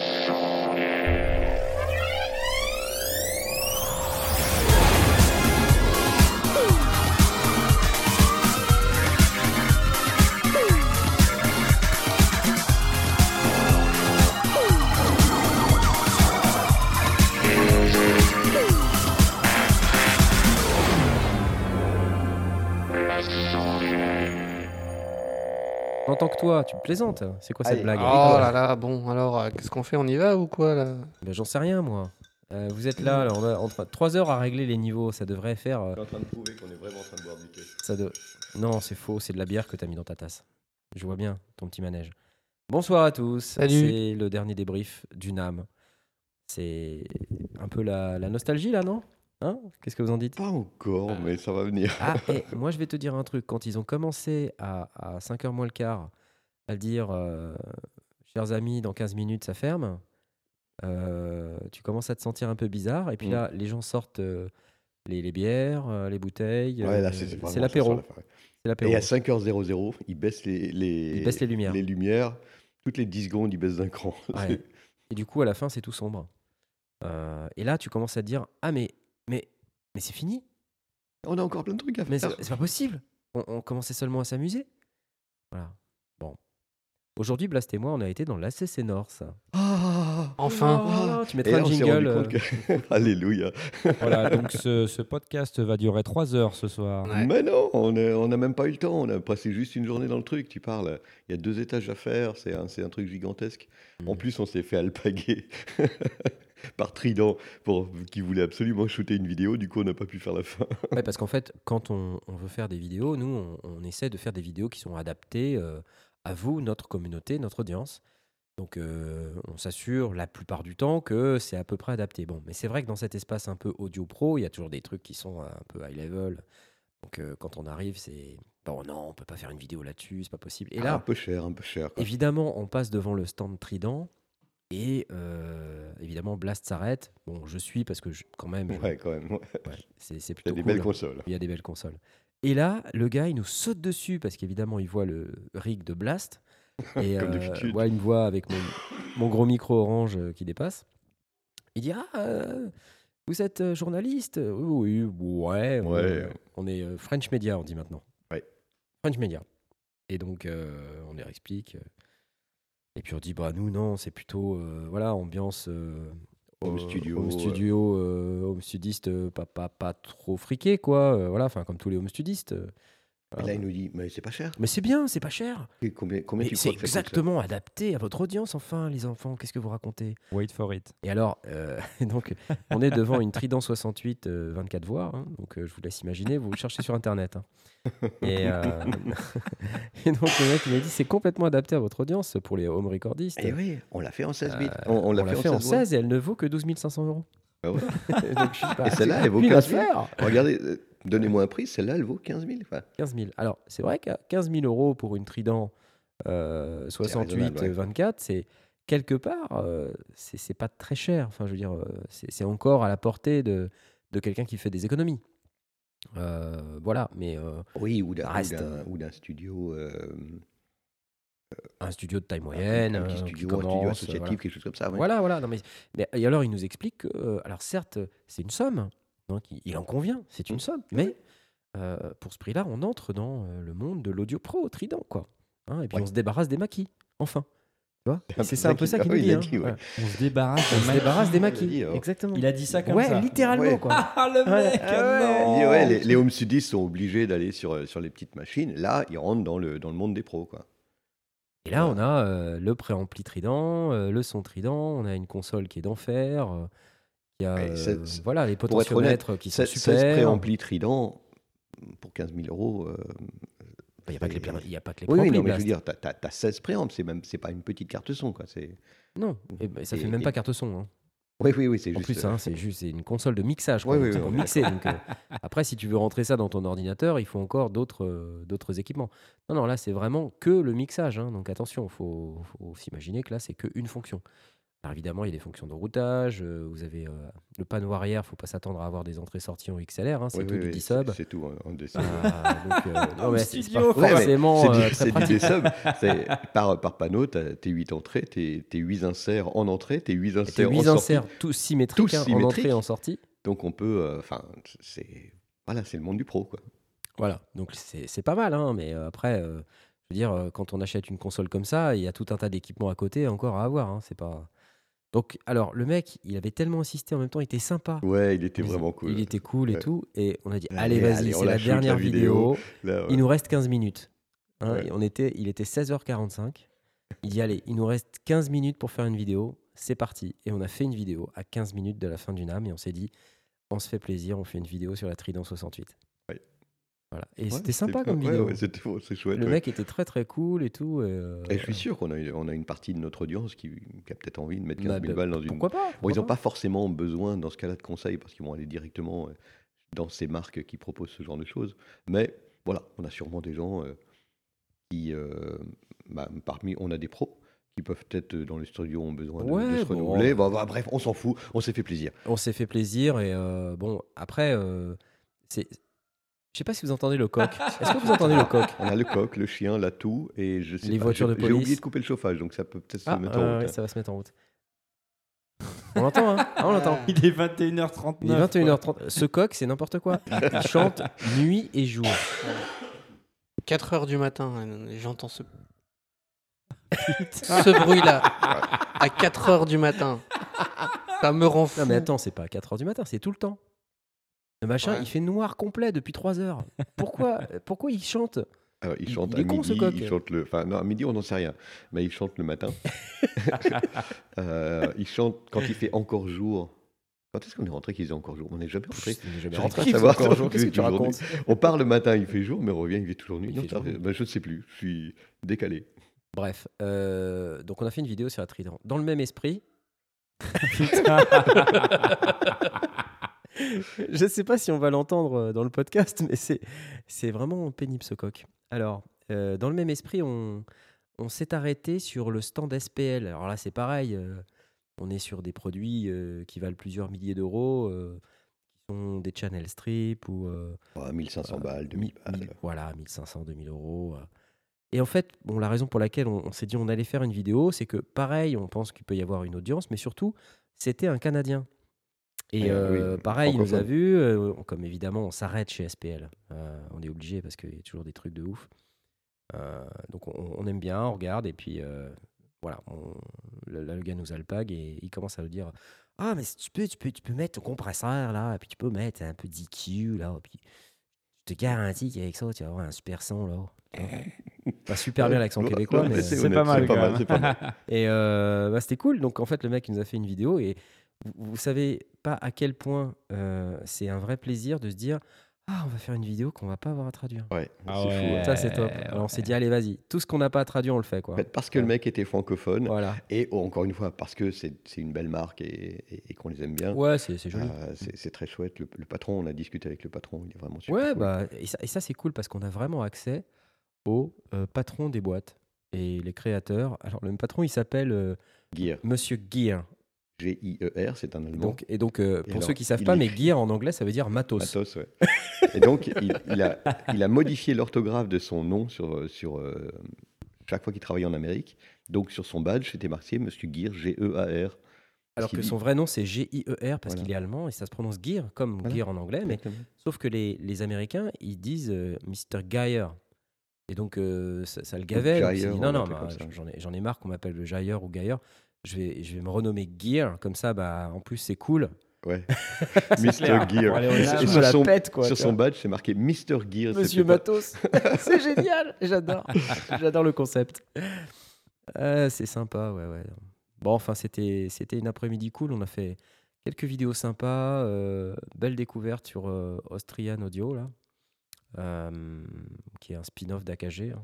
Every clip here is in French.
En toi, tu me plaisantes. C'est quoi cette Allez. blague Oh là là, bon, alors, euh, qu'est-ce qu'on fait On y va ou quoi là? Ben, J'en sais rien, moi. Euh, vous êtes là, alors, on a entre 3 heures à régler les niveaux. Ça devrait faire. euh, Je suis en train de prouver qu'on est vraiment en train de boire du thé. ça de... Non, c'est faux, c'est de la bière que t'as mis dans ta tasse. Je vois bien ton petit manège. Bonsoir à tous. Salut. C'est le dernier débrief du NAM. C'est un peu la, la nostalgie là, non? Hein? Qu'est-ce que vous en dites? Pas encore, mais ça va venir. Ah, et moi je vais te dire un truc. Quand ils ont commencé à, à 5h moins le quart à dire euh, chers amis, dans 15 minutes ça ferme, euh, tu commences à te sentir un peu bizarre. Et puis Mm. là, les gens sortent euh, les, les bières, les bouteilles. Ouais, c'est l'apéro. Et à 5h00, ils baissent les, les, Ils baissent les lumières. les lumières. Toutes les 10 secondes, ils baissent d'un cran. Ouais. Et du coup, à la fin, c'est tout sombre. Et là, tu commences à te dire Ah, mais, mais, mais c'est fini. On a encore plein de trucs à Mais faire. c'est c'est pas possible. On, on commençait seulement à s'amuser. Voilà. Bon. Aujourd'hui, Blast et moi, on a été dans l'ACC Nord, ça. Ah, Enfin Ah, tu Et mettras là, un on jingle. rendu euh, compte que... Alléluia. Voilà, donc ce, ce podcast va durer 3 heures ce soir. Ouais. Mais non, on n'a même pas eu le temps. On a passé juste une journée dans le truc. Tu parles. Il y a deux étages à faire. C'est un, truc gigantesque. En Mm. plus, on s'est fait alpaguer par Trident pour qui voulait absolument shooter une vidéo. Du coup, on n'a pas pu faire la fin. Ouais, parce qu'en fait, quand on, on veut faire des vidéos, nous, on, on essaie de faire des vidéos qui sont adaptées euh, à vous, notre communauté, notre audience. Donc, euh, on s'assure la plupart du temps que c'est à peu près adapté. Bon, mais c'est vrai que dans cet espace un peu audio pro, il y a toujours des trucs qui sont un peu high level. Donc, euh, quand on arrive, c'est bon, non, on peut pas faire une vidéo là-dessus, c'est pas possible. Et Ah, là, un peu cher, un peu cher. quoi. Évidemment, on passe devant le stand Trident et euh, évidemment, Blast s'arrête. Bon, je suis parce que je- quand même, je- Ouais, quand même. ouais. ouais, c'est c'est Il y plutôt a des cool. belles consoles. Il y a des belles consoles. Et là, le gars, il nous saute dessus parce qu'évidemment, il voit le rig de Blast. Et Comme euh, ouais, il me voit avec mon, mon gros micro orange euh, qui dépasse. Il dit Ah, euh, vous êtes euh, journaliste? Oui, oui, ouais. on- Ouais. On, est French Media, on dit maintenant. Ouais. French Media. Et donc, euh, on leur explique. Et puis on dit Bah, nous, non, c'est plutôt voilà, ambiance. Home euh, studio, home euh. studio, euh, home studiste, pas, pas, pas trop friqué, quoi. euh, voilà, enfin, comme tous les home studistes. Et là, il nous dit, mais c'est pas cher. mais c'est bien, c'est pas cher. Et Combien, combien Mais tu c'est exactement adapté à votre audience, enfin, les enfants. Qu'est-ce que vous racontez? Wait for it. Et alors, euh, donc, on est devant une Trident 68 euh, 24 voix. hein, donc, euh, je vous laisse imaginer. Vous le cherchez sur Internet. hein. Et, euh, et donc, le mec il m'a dit c'est complètement adapté à votre audience pour les home recordistes. Eh oui, on l'a fait en 16 bits. Euh, on on l'a fait, en 16 voix. 16 et elle ne vaut que 12 500 euros. Ah ouais. donc, je suis pas- Et celle-là, elle vaut Puis 15 000. l'affaire Regardez, euh, donnez-moi un prix, celle-là, elle vaut 15 000. Enfin, 15 000. Alors, c'est vrai qu'à 15 000 euros pour une Trident euh, 68 raisonnable, ouais. 24, c'est quelque part, euh, c'est pas très cher. Enfin, je veux dire, euh, c'est c'est encore à la portée de, de quelqu'un qui fait des économies. Euh, voilà, mais euh, oui, ou d'un, euh, studio, euh, un studio de taille un moyenne, petit euh, qui studio, un studio commence, associatif, voilà. quelque chose comme ça. Voilà, voilà. Non, mais, mais- et alors, il nous explique que, alors certes, c'est une somme, donc il, il en convient, c'est une Mm. somme, mais euh, pour ce prix-là, on entre dans le monde de l'audio pro, Trident, quoi. Hein, et puis Ouais. on se débarrasse des maquis, enfin. Tu vois Un C'est ça un peu ça ah qu'il dit. a hein. dit, ouais. Voilà. On se débarrasse On se débarrasse des maquis, dit, hein. exactement. Il a dit ça comme ouais, ça. littéralement, Ouais. quoi. Ah, le mec Ah ouais. non. Il dit, ouais, les, les home studistes sont obligés d'aller sur, euh, sur les petites machines. Là, ils rentrent dans le, dans le monde des pros. Quoi. Et là, on a euh, le préampli Trident, euh, le son Trident, on a une console qui est d'enfer. euh, il y a voilà, les honnête, potentiomètres qui sont 16 super. préamplis Trident, pour 15 000 euros. Il n'y a pas que les, c'est- pré- il y a pas que les Oui, oui, non, mais je veux dire, t'as, t'as- t'as 16 préampes, c'est même c'est pas une petite carte son, quoi. Non, et ben, ça Et- fait même et- pas carte son. hein. Oui, oui, oui, c'est En juste. plus, euh, hein, c'est juste une console de mixage. quoi. Oui, c'est oui, pour mixer. donc, euh, après, si tu veux rentrer ça dans ton ordinateur, il faut encore d'autres euh, d'autres équipements. Non, non, là, c'est vraiment que le mixage. hein. donc attention, il faut, faut s'imaginer que là, c'est qu'une fonction. Alors évidemment, il y a des fonctions de routage. euh, vous avez euh, le panneau arrière. faut pas s'attendre à avoir des entrées-sorties en XLR. hein, c'est Oui, tout oui, du oui, D-sub. c'est- tout en, en D-sub. Ah, donc, euh, non, mais c'est pas Ouais, forcément C'est du, très c'est du. D-sub. C'est- Par, par panneau, tu as tes 8 entrées, tes, tes 8 inserts en entrée, tes 8 Et tes inserts en 8 sortie. inserts tous symétriques, Tous hein, en symétriques. entrée et en sortie. Donc on peut, euh, enfin, c'est voilà, c'est le monde du pro quoi. Voilà, donc c'est pas mal, hein, mais après, je veux dire, quand on achète une console comme ça, il y a tout un tas d'équipements à côté encore à avoir. hein, c'est pas. Donc, alors, le mec, il avait tellement insisté en même temps, il était sympa. Ouais, il était vraiment cool. Il était cool et Ouais. tout, et on a dit, Allez, allez, vas-y, c'est la dernière vidéo. vidéo. Là, ouais. Il nous reste 15 minutes. hein, Ouais. et on était, il était 16h45. Il dit, allez, il nous reste 15 minutes pour faire une vidéo. C'est parti. Et on a fait une vidéo à 15 minutes de la fin du NAM et on s'est dit, on se fait plaisir, on fait une vidéo sur la Trident 68. Voilà. Et Ouais, c'était sympa comme vidéo. ouais, c'était c'est chouette. Le ouais. mec était très très cool et tout. Et, euh, Et je suis sûr qu'on a, une- on a une partie de notre audience qui, qui a peut-être envie de mettre 15 bah, 000 bah, balles dans une. Pourquoi pas Bon, pourquoi ils n'ont pas forcément besoin dans ce cas-là de conseils parce qu'ils vont aller directement euh, dans ces marques qui proposent ce genre de choses. Mais voilà, on a sûrement des gens euh, qui, euh, bah, parmi, on a des pros qui peuvent peut-être dans les studios ont besoin de, se bon. renouveler. Bah, bah, bref, on s'en fout, on s'est fait plaisir. On s'est fait plaisir et euh, bon, après, c'est. Je sais pas si vous entendez le coq. Est-ce que vous entendez le coq? On a le coq, le chien, la toux et je sais Les pas, voitures j'ai- de J'ai police. oublié de couper le chauffage, donc ça peut peut-être se Ah, mettre en euh, route. ouais, hein. ça va se mettre en route. On l'entend, hein Ah, On l'entend. Il est 21h39. Il est 21h30. Ce coq, c'est n'importe quoi. Il chante nuit et jour. 4 heures du matin, euh, j'entends ce. ce bruit-là. À 4 heures du matin. Ça me rend fou. Non, mais attends, c'est pas à 4h du matin, c'est tout le temps. Le machin, Ouais. il fait noir complet depuis 3 heures. Pourquoi, pourquoi il chante Alors, il chante il à est con, ce midi, coq. il chante le. Enfin, non, à midi, on n'en sait rien. Mais il chante le matin. Euh, il chante quand il fait encore jour. Quand est-ce qu'on est rentré qu'il faisait encore jour? On n'est jamais rentré. Je rentré, il fait savoir encore jour. Qu'est-ce que tu racontes? On part le matin, il fait jour, mais on revient, il fait toujours nuit. Il Non, fait ça, toujours nuit. ben, je ne sais plus. Je suis décalé. Bref, euh, donc on a fait une vidéo sur la Trident. Dans le même esprit, je sais pas si on va l'entendre euh, dans le podcast, mais c'est, vraiment pénible ce coq. Alors, euh, dans le même esprit, on, on s'est arrêté sur le stand SPL. Alors là, c'est pareil. euh, on est sur des produits euh, qui valent plusieurs milliers d'euros, qui sont des channel strip ou euh, Oh, 1500 balles, mi- 2000 balles. voilà, 1500, 2000 euros. Et en fait, bon, la raison pour laquelle on, on s'est dit on allait faire une vidéo, c'est que pareil, on pense qu'il peut y avoir une audience, mais surtout, c'était un Canadien. Et Eh euh, oui, pareil, il nous a francophone. vu, euh, comme évidemment, on s'arrête chez SPL. Euh, on est obligé parce qu'il y a toujours des trucs de ouf. Euh, donc on, on aime bien, on regarde, et puis euh, voilà, on- le, là, le gars nous alpague et il commence à nous dire Ah, mais si tu peux, tu peux, tu peux mettre ton compresseur là, et puis tu peux mettre un peu d'IQ là, et puis je te garantis qu'avec ça, tu vas avoir un super son là. Pas super bien l'accent québécois, non, mais, c'est pas mal, C'est pas mal, pas mal. et euh, bah, c'était cool. Donc en fait, le mec il nous a fait une vidéo et vous, vous savez pas à quel point euh, c'est un vrai plaisir de se dire ah on va faire une vidéo qu'on va pas avoir à traduire. Ouais, Ah c'est fou. ouais. hein. Ça c'est top. Alors on s'est dit allez vas-y, tout ce qu'on n'a pas à traduire on le fait quoi. Parce que le mec était francophone, Voilà. et oh, encore une fois, parce que c'est une belle marque et, et- et qu'on les aime bien, Ouais c'est c'est joli. euh, c'est c'est très chouette. Le, le patron, on a discuté avec le patron, il est vraiment super. Ouais cool. bah et ça, et ça, c'est cool parce qu'on a vraiment accès au euh, patron des boîtes et les créateurs. Alors le patron il s'appelle euh, Gear, Monsieur Gear. G-I-E-R, c'est un allemand. Donc et donc euh, Et pour alors, ceux qui savent il pas, mais Gear en anglais ça veut dire matos. Matos, ouais. Et donc, il, il a, il a modifié l'orthographe de son nom sur, sur euh, chaque fois qu'il travaillait en Amérique. Donc, sur son badge, c'était marqué Monsieur Gear, G-E-A-R. Alors que dit- son vrai nom c'est G-I-E-R parce Voilà. qu'il est allemand et ça se prononce Gear comme Voilà. Gear en anglais, mais sauf que les, les Américains ils disent euh, Mr. Geyer. Et donc euh, ça, ça le gavait. donc dit, non, non, bah, j'en ai, marre qu'on m'appelle le Geyer ou Geyer. Je vais, je vais me renommer Gear, comme ça, bah, en plus c'est cool. Ouais. Clair. Gear. Et sur son- pète quoi. sur son badge, c'est marqué Mr. Gear. Monsieur Matos, c'est génial, j'adore, j'adore le concept. Euh, c'est sympa, ouais, ouais. Bon, enfin, c'était, c'était une après-midi cool. On a fait quelques vidéos sympas, euh, belle découverte sur euh, Austrian Audio là, qui est un spin-off d'AKG. hein.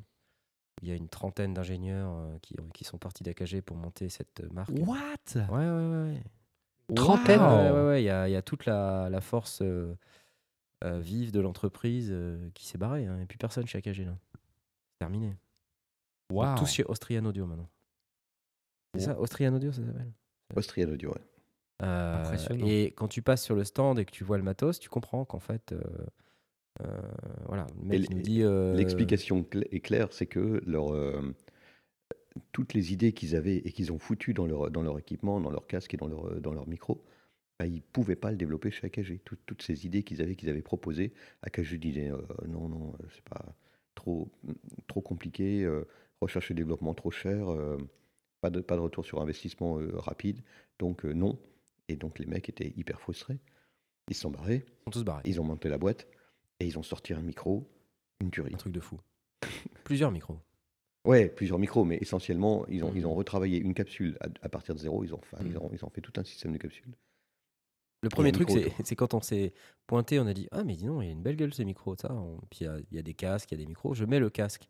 Il y a une trentaine d'ingénieurs euh, qui, qui sont partis d'AKG pour monter cette marque. What? Ouais, ouais, ouais. ouais. Trentaine? Ouais, Wow. ouais, ouais, Il y, a, il y a toute la, la force euh, euh, vive de l'entreprise euh, qui s'est barrée. hein. Et puis personne chez AKG là. C'est terminé. Wow. Tous chez Austrian Audio maintenant. C'est ça, Austrian Audio, ça s'appelle? Austrian Audio, ouais. Euh, Impressionnant. et quand tu passes sur le stand et que tu vois le matos, tu comprends qu'en fait, euh, euh, voilà, le mec Et il nous l- dit. euh, L'explication est claire, c'est que leur, euh, toutes les idées qu'ils avaient et qu'ils ont foutues dans leur, dans leur équipement, dans leur casque et dans leur, dans leur micro, bah, ils ne pouvaient pas le développer chez AKG. Tout- toutes ces idées qu'ils avaient, qu'ils avaient proposées, AKG disait euh, non, non, euh, c'est pas trop, trop compliqué, euh, recherche et développement trop cher, euh, pas, de, pas de retour sur investissement euh, rapide, donc euh, non. Et donc les mecs étaient hyper frustrés. Ils se sont barrés, Ils sont tous barrés. ils ont monté la boîte et ils ont sorti un micro, une tuerie. Un truc de fou. Plusieurs micros. Ouais, plusieurs micros, mais essentiellement, ils ont, ils ont retravaillé une capsule à, à partir de zéro. Ils ont, fait, ils, Mhm. ont, ils ont fait tout un système de capsules. Le premier truc, micro c'est quand on s'est pointé, on a dit Ah, mais dis donc, il y a une belle gueule ces micros. Ça. On- Puis il y y, a des casques, il y a des micros. Je mets le casque.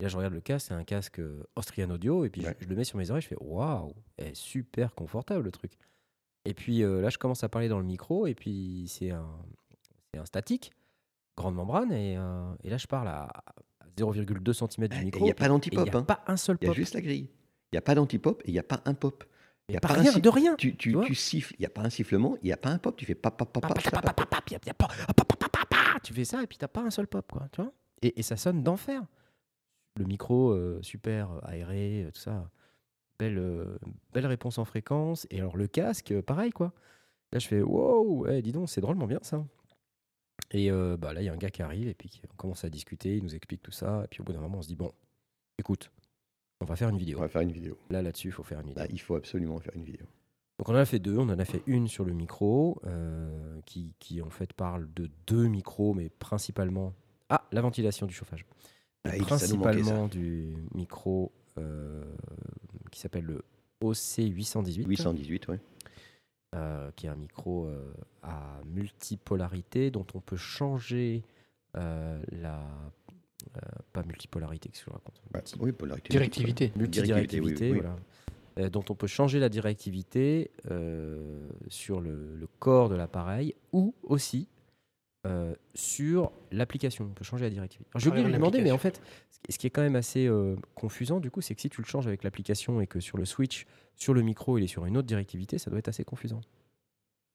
Et là, je regarde le casque, c'est un casque euh, Austrian Audio. Et puis je- Ouais. je, le mets sur mes oreilles. Je fais Waouh, super confortable le truc. Et puis euh, là, je commence à parler dans le micro. Et puis c'est un, c'est un statique, grande membrane. Et, euh, et là, je parle à, à 0,2 cm Ah, du micro. Il n'y a pas et il d'anti-pop. n'y a hein. pas un seul Il y a pop. juste la grille. Il n'y a pas d'anti-pop et il n'y a pas un pop. Il y n'y a pas rien, de rien. Tu, siffles, il n'y a pas un sifflement, il n'y a pas un pop. Tu fais pap, pas-. Tu fais ça et puis un seul pop, quoi. Tu vois et, et ça sonne d'enfer. Le micro euh, super aéré, euh, tout ça. Belle, euh, belle réponse en fréquence. Et alors le casque, euh, pareil, quoi. Là, je fais wow, ouais, dis donc, c'est drôlement bien ça. Et euh, bah, là, il y a un gars qui arrive et puis on commence à discuter, il nous explique tout ça. Et puis au bout d'un moment, on se dit bon, écoute, on va faire une vidéo. On va faire une vidéo. Là, là-dessus, il faut faire une vidéo. Là, il faut absolument faire une vidéo. Donc on en a fait deux, on en a fait une sur le micro, euh, qui, qui en fait parle de deux micros, mais principalement... Ah, la ventilation du chauffage. Ah, principalement du micro euh, qui s'appelle le OC818, 818, ouais. Euh, qui est un micro euh, à multipolarité dont on peut changer euh, la... euh, pas multipolarité, qu'est-ce que je raconte? Bah, Multi- oui, polarité. Directivité. multidirectivité, Directivité, oui, oui, oui. voilà. Euh, dont on peut changer la directivité euh, sur le, le corps de l'appareil ou aussi euh, sur l'application. On peut changer la directivité. Alors, J'ai oublié de lui demander, mais en fait, ce qui- est quand même assez euh, confusant, du coup, c'est que si tu le changes avec l'application et que sur le switch, sur le micro, il est sur une autre directivité, ça doit être assez confusant.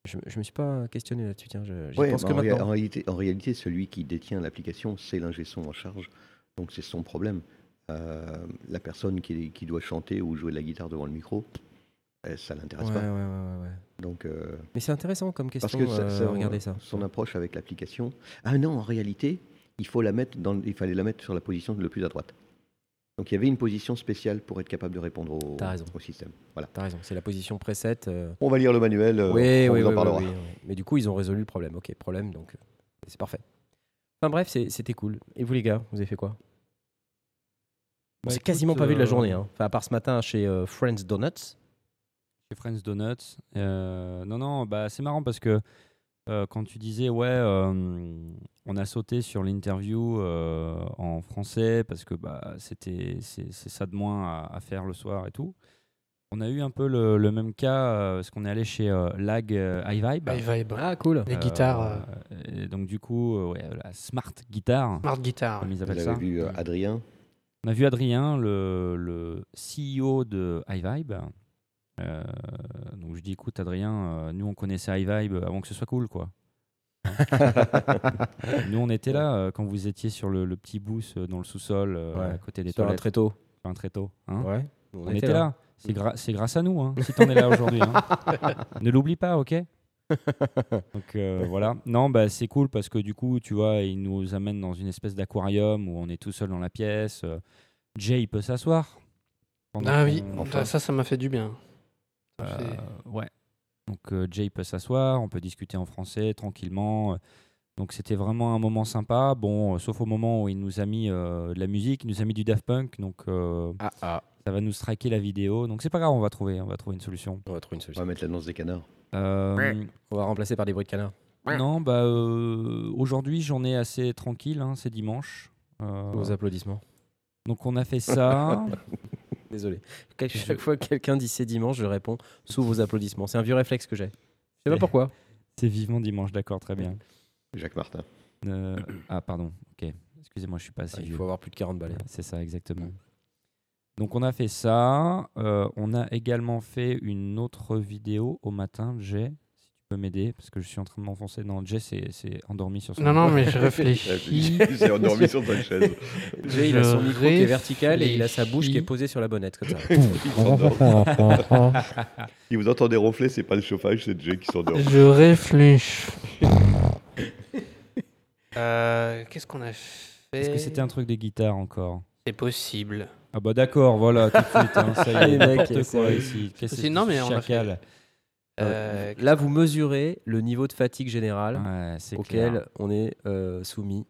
Je, ne me suis pas questionné là-dessus, tiens, je- j'y Ouais, pense que en, ré- maintenant. en réalité, en réalité, celui qui détient l'application, c'est l'ingé son en charge. Donc c'est son problème. Euh, la personne qui, qui doit chanter ou jouer de la guitare devant le micro, euh, ça l'intéresse ouais, pas. ouais, ouais, ouais. Donc, euh, Mais c'est intéressant comme question. parce que ça- euh, regardez ça. son approche avec l'application. Ah non, en réalité, il faut la mettre dans, il fallait la mettre sur la position le plus à droite. Donc il y avait une position spéciale pour être capable de répondre au, T'as raison. au système. Voilà. T'as raison, c'est la position preset. euh, On va lire le manuel. euh, oui, on oui, vous en parlera. oui, oui. Mais du coup, ils ont résolu le problème. Ok, problème, donc c'est parfait. Enfin bref, c'était cool. Et vous les gars, vous avez fait quoi? Bah, C'est écoute, quasiment pas vu de la journée. Hein. Enfin, à part ce matin chez euh, Friends Donuts. Chez Friends Donuts. Euh, non, non, bah, c'est marrant parce que euh, quand tu disais, ouais, euh, on a sauté sur l'interview euh, en français parce que bah, c'était c'est ça de moins à, à faire le soir et tout. On a eu un peu le, le même cas euh, parce qu'on est allé chez euh, Lag euh, iVibe. High Vibe. Ah, cool. Les guitares, euh, et donc du coup, euh, ouais, la Smart Guitar, Smart Guitar. comme ils appellent ça. vu euh, Adrien. On a vu Adrien, le, le CEO de iVibe. Euh, donc je dis, écoute Adrien, euh, nous on connaissait iVibe avant que ce soit cool, quoi. nous on était là euh, quand vous étiez sur le, le petit booth euh, dans le sous-sol, euh, Ouais, à côté des Sur un toilettes, tréteau. sur un tréteau. hein. Ouais. On, était là. C'est gra- c'est grâce à nous, hein, si t'en es là aujourd'hui. hein. ne l'oublie pas, ok? Donc euh, voilà. Non, bah, c'est cool parce que du coup, tu vois, il nous amène dans une espèce d'aquarium où on est tout seul dans la pièce. Euh, Jay, il peut s'asseoir. Ah oui, Enfin. ça, ça m'a fait du bien. Euh, ouais. Donc euh, Jay peut s'asseoir, on peut discuter en français tranquillement. Donc c'était vraiment un moment sympa. Bon, euh, sauf au moment où il nous a mis euh, de la musique, il nous a mis du Daft Punk, donc euh, Ah, ah. ça va nous striker la vidéo. Donc c'est pas grave, on va trouver, on va trouver une solution. On va trouver une On solution. va mettre l'annonce des canards. Euh, On va remplacer par des bruits de canard. non, bah euh, aujourd'hui journée assez tranquille, hein, c'est dimanche. Euh, Vos applaudissements. donc on a fait ça. Désolé. Chaque fois que quelqu'un dit c'est dimanche, je réponds sous vos applaudissements. C'est un vieux réflexe que j'ai. Je sais pas pourquoi. c'est vivement dimanche, d'accord, très bien. Jacques Martin. Euh, ah pardon, ok. Excusez-moi, je suis pas assez Il vieux. faut avoir plus de 40 balais. C'est ça, exactement. Donc on a fait ça. Euh, on a également fait une autre vidéo au matin, Jay. Peux m'aider, parce que je suis en train de m'enfoncer. Non, Jay c'est c'est endormi sur son. Non, non, mais je Il réfléchis. s'est endormi sur sa chaise. Jay, il a son micro qui est vertical et il a sa bouche qui est posée sur la bonnette comme ça. Il. Si vous entendez ronfler, c'est pas le chauffage, c'est Jay qui s'endort. Je réfléchis. Euh, Qu'est-ce qu'on a fait Est-ce que c'était un truc des guitares encore? C'est possible. Ah bah d'accord, voilà, tout de suite. hein, ça y est, n'importe quoi ici. Qu'est-ce que C'est- non, mais on a fait- Euh, Là, vous mesurez le niveau de fatigue générale Ouais, auquel clair. on est euh, soumis.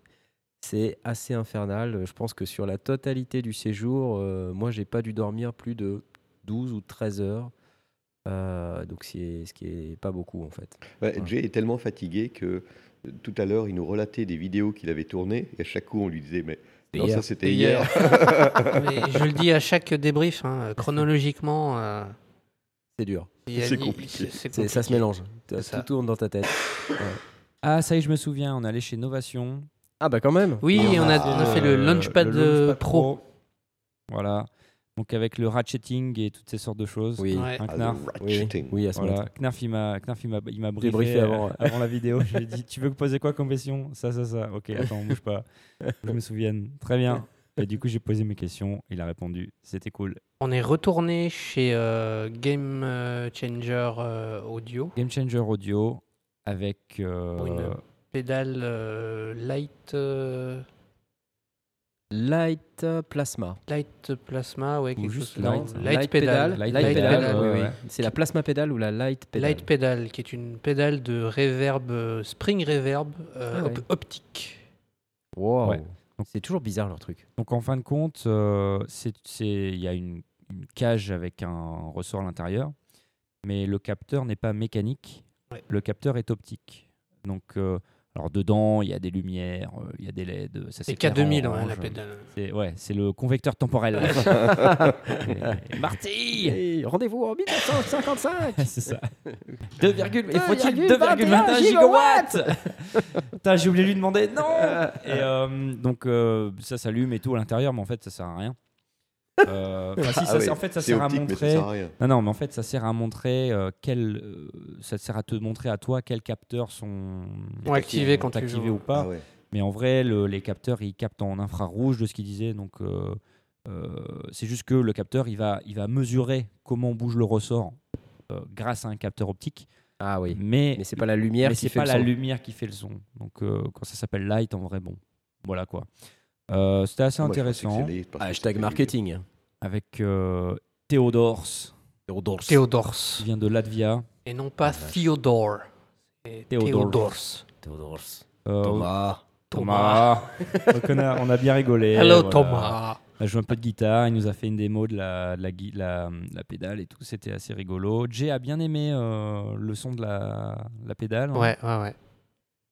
C'est assez infernal. Je pense que sur la totalité du séjour, euh, moi, j'ai pas dû dormir plus de 12 ou 13 heures. Euh, donc, c'est ce qui est pas beaucoup en fait. Ouais, Ouais. Jay est tellement fatigué que tout à l'heure, il nous relatait des vidéos qu'il avait tournées et à chaque coup, on lui disait Mais non, hier. ça c'était Hier. hier. mais je le dis à chaque débrief, hein, chronologiquement. C'est dur. C'est compliqué. Ça se mélange. Tout ça. tourne dans ta tête. Ah, ça y est, je me souviens, on est allé chez Novation. Ah bah quand même. Oui, Et on a, on a fait le Launchpad, le euh, Launchpad Pro. Voilà. Donc avec le ratcheting et toutes ces sortes de choses. Oui. Ouais. Un Ah, Knarf. le Oui, à ce Voilà, moment. Knarf, il m'a, Knarf, il m'a, briefé, briefé euh, avant, avant, ouais. la vidéo. Je lui ai dit, tu veux poser quoi comme question? Ça, ça, ça. Ok, attends, bouge pas. Je me souvienne. Très bien. Et du coup, j'ai posé mes questions. Il a répondu. C'était cool. On est retourné chez euh, Game euh, Changer euh, Audio, Game Changer Audio avec. euh, une- pédale euh, light, euh, Light Plasma. light plasma, ouais, Ou quelque juste chose light. Light pédale. Light ouais, oui, ouais. C'est la Plasma Pedal ou la Light Pedal Light Pedal, qui est une pédale de reverb, euh, spring reverb euh, Ah ouais. op- optique. Wow. Ouais. C'est toujours bizarre leur truc. Donc en fin de compte, euh, il y a une, une cage avec un ressort à l'intérieur, mais le capteur n'est pas mécanique, Ouais. le capteur est optique. Donc euh, alors dedans, il y a des lumières, euh, il y a des LED, ça C'est s'éclaire K2000, en hein, la orange. pédale. C'est ouais, c'est le convecteur temporel. Et- Marty Rendez-vous en 1955 C'est ça. 2, et faut-il 2,21 2,21 gigawatts Putain, j'ai oublié de lui demander. Non Et euh, donc euh, ça s'allume et tout à l'intérieur, mais en fait ça sert à rien. Euh, si, Ah ça, ouais, en fait ça sert à optique, mais ça montrer. sert à rien. Non, non, mais en fait ça sert à montrer euh, quel, euh, ça sert à te montrer à toi quels capteurs sont Ont activé quand activés ou pas. Ah ouais. Mais en vrai, le- les capteurs, ils captent en infrarouge de ce qu'il disait. Donc, euh, euh, c'est juste que le capteur, il va, il va mesurer comment bouge le ressort euh, grâce à un capteur optique. Ah oui. Mais, Mais c'est pas la lumière mais qui c'est fait pas le la son. lumière qui fait le son. Donc, euh, quand ça s'appelle light, en vrai, bon. Voilà quoi. Euh, C'était assez Moi, que intéressant. Hashtag marketing. Avec euh, Theodors, Théodore. Théodors. qui vient de Latvia. Et non pas Theodore. C'est Théodore. Théodors. Théodore. Euh, Thomas. Thomas. Donc, on, a, on a bien rigolé. Hello voilà. Thomas. On a joué un peu de guitare, il nous a fait une démo de la, de la, la, la pédale et tout, c'était assez rigolo. Jay a bien aimé euh, le son de la, la pédale. hein. Ouais, ouais, ouais.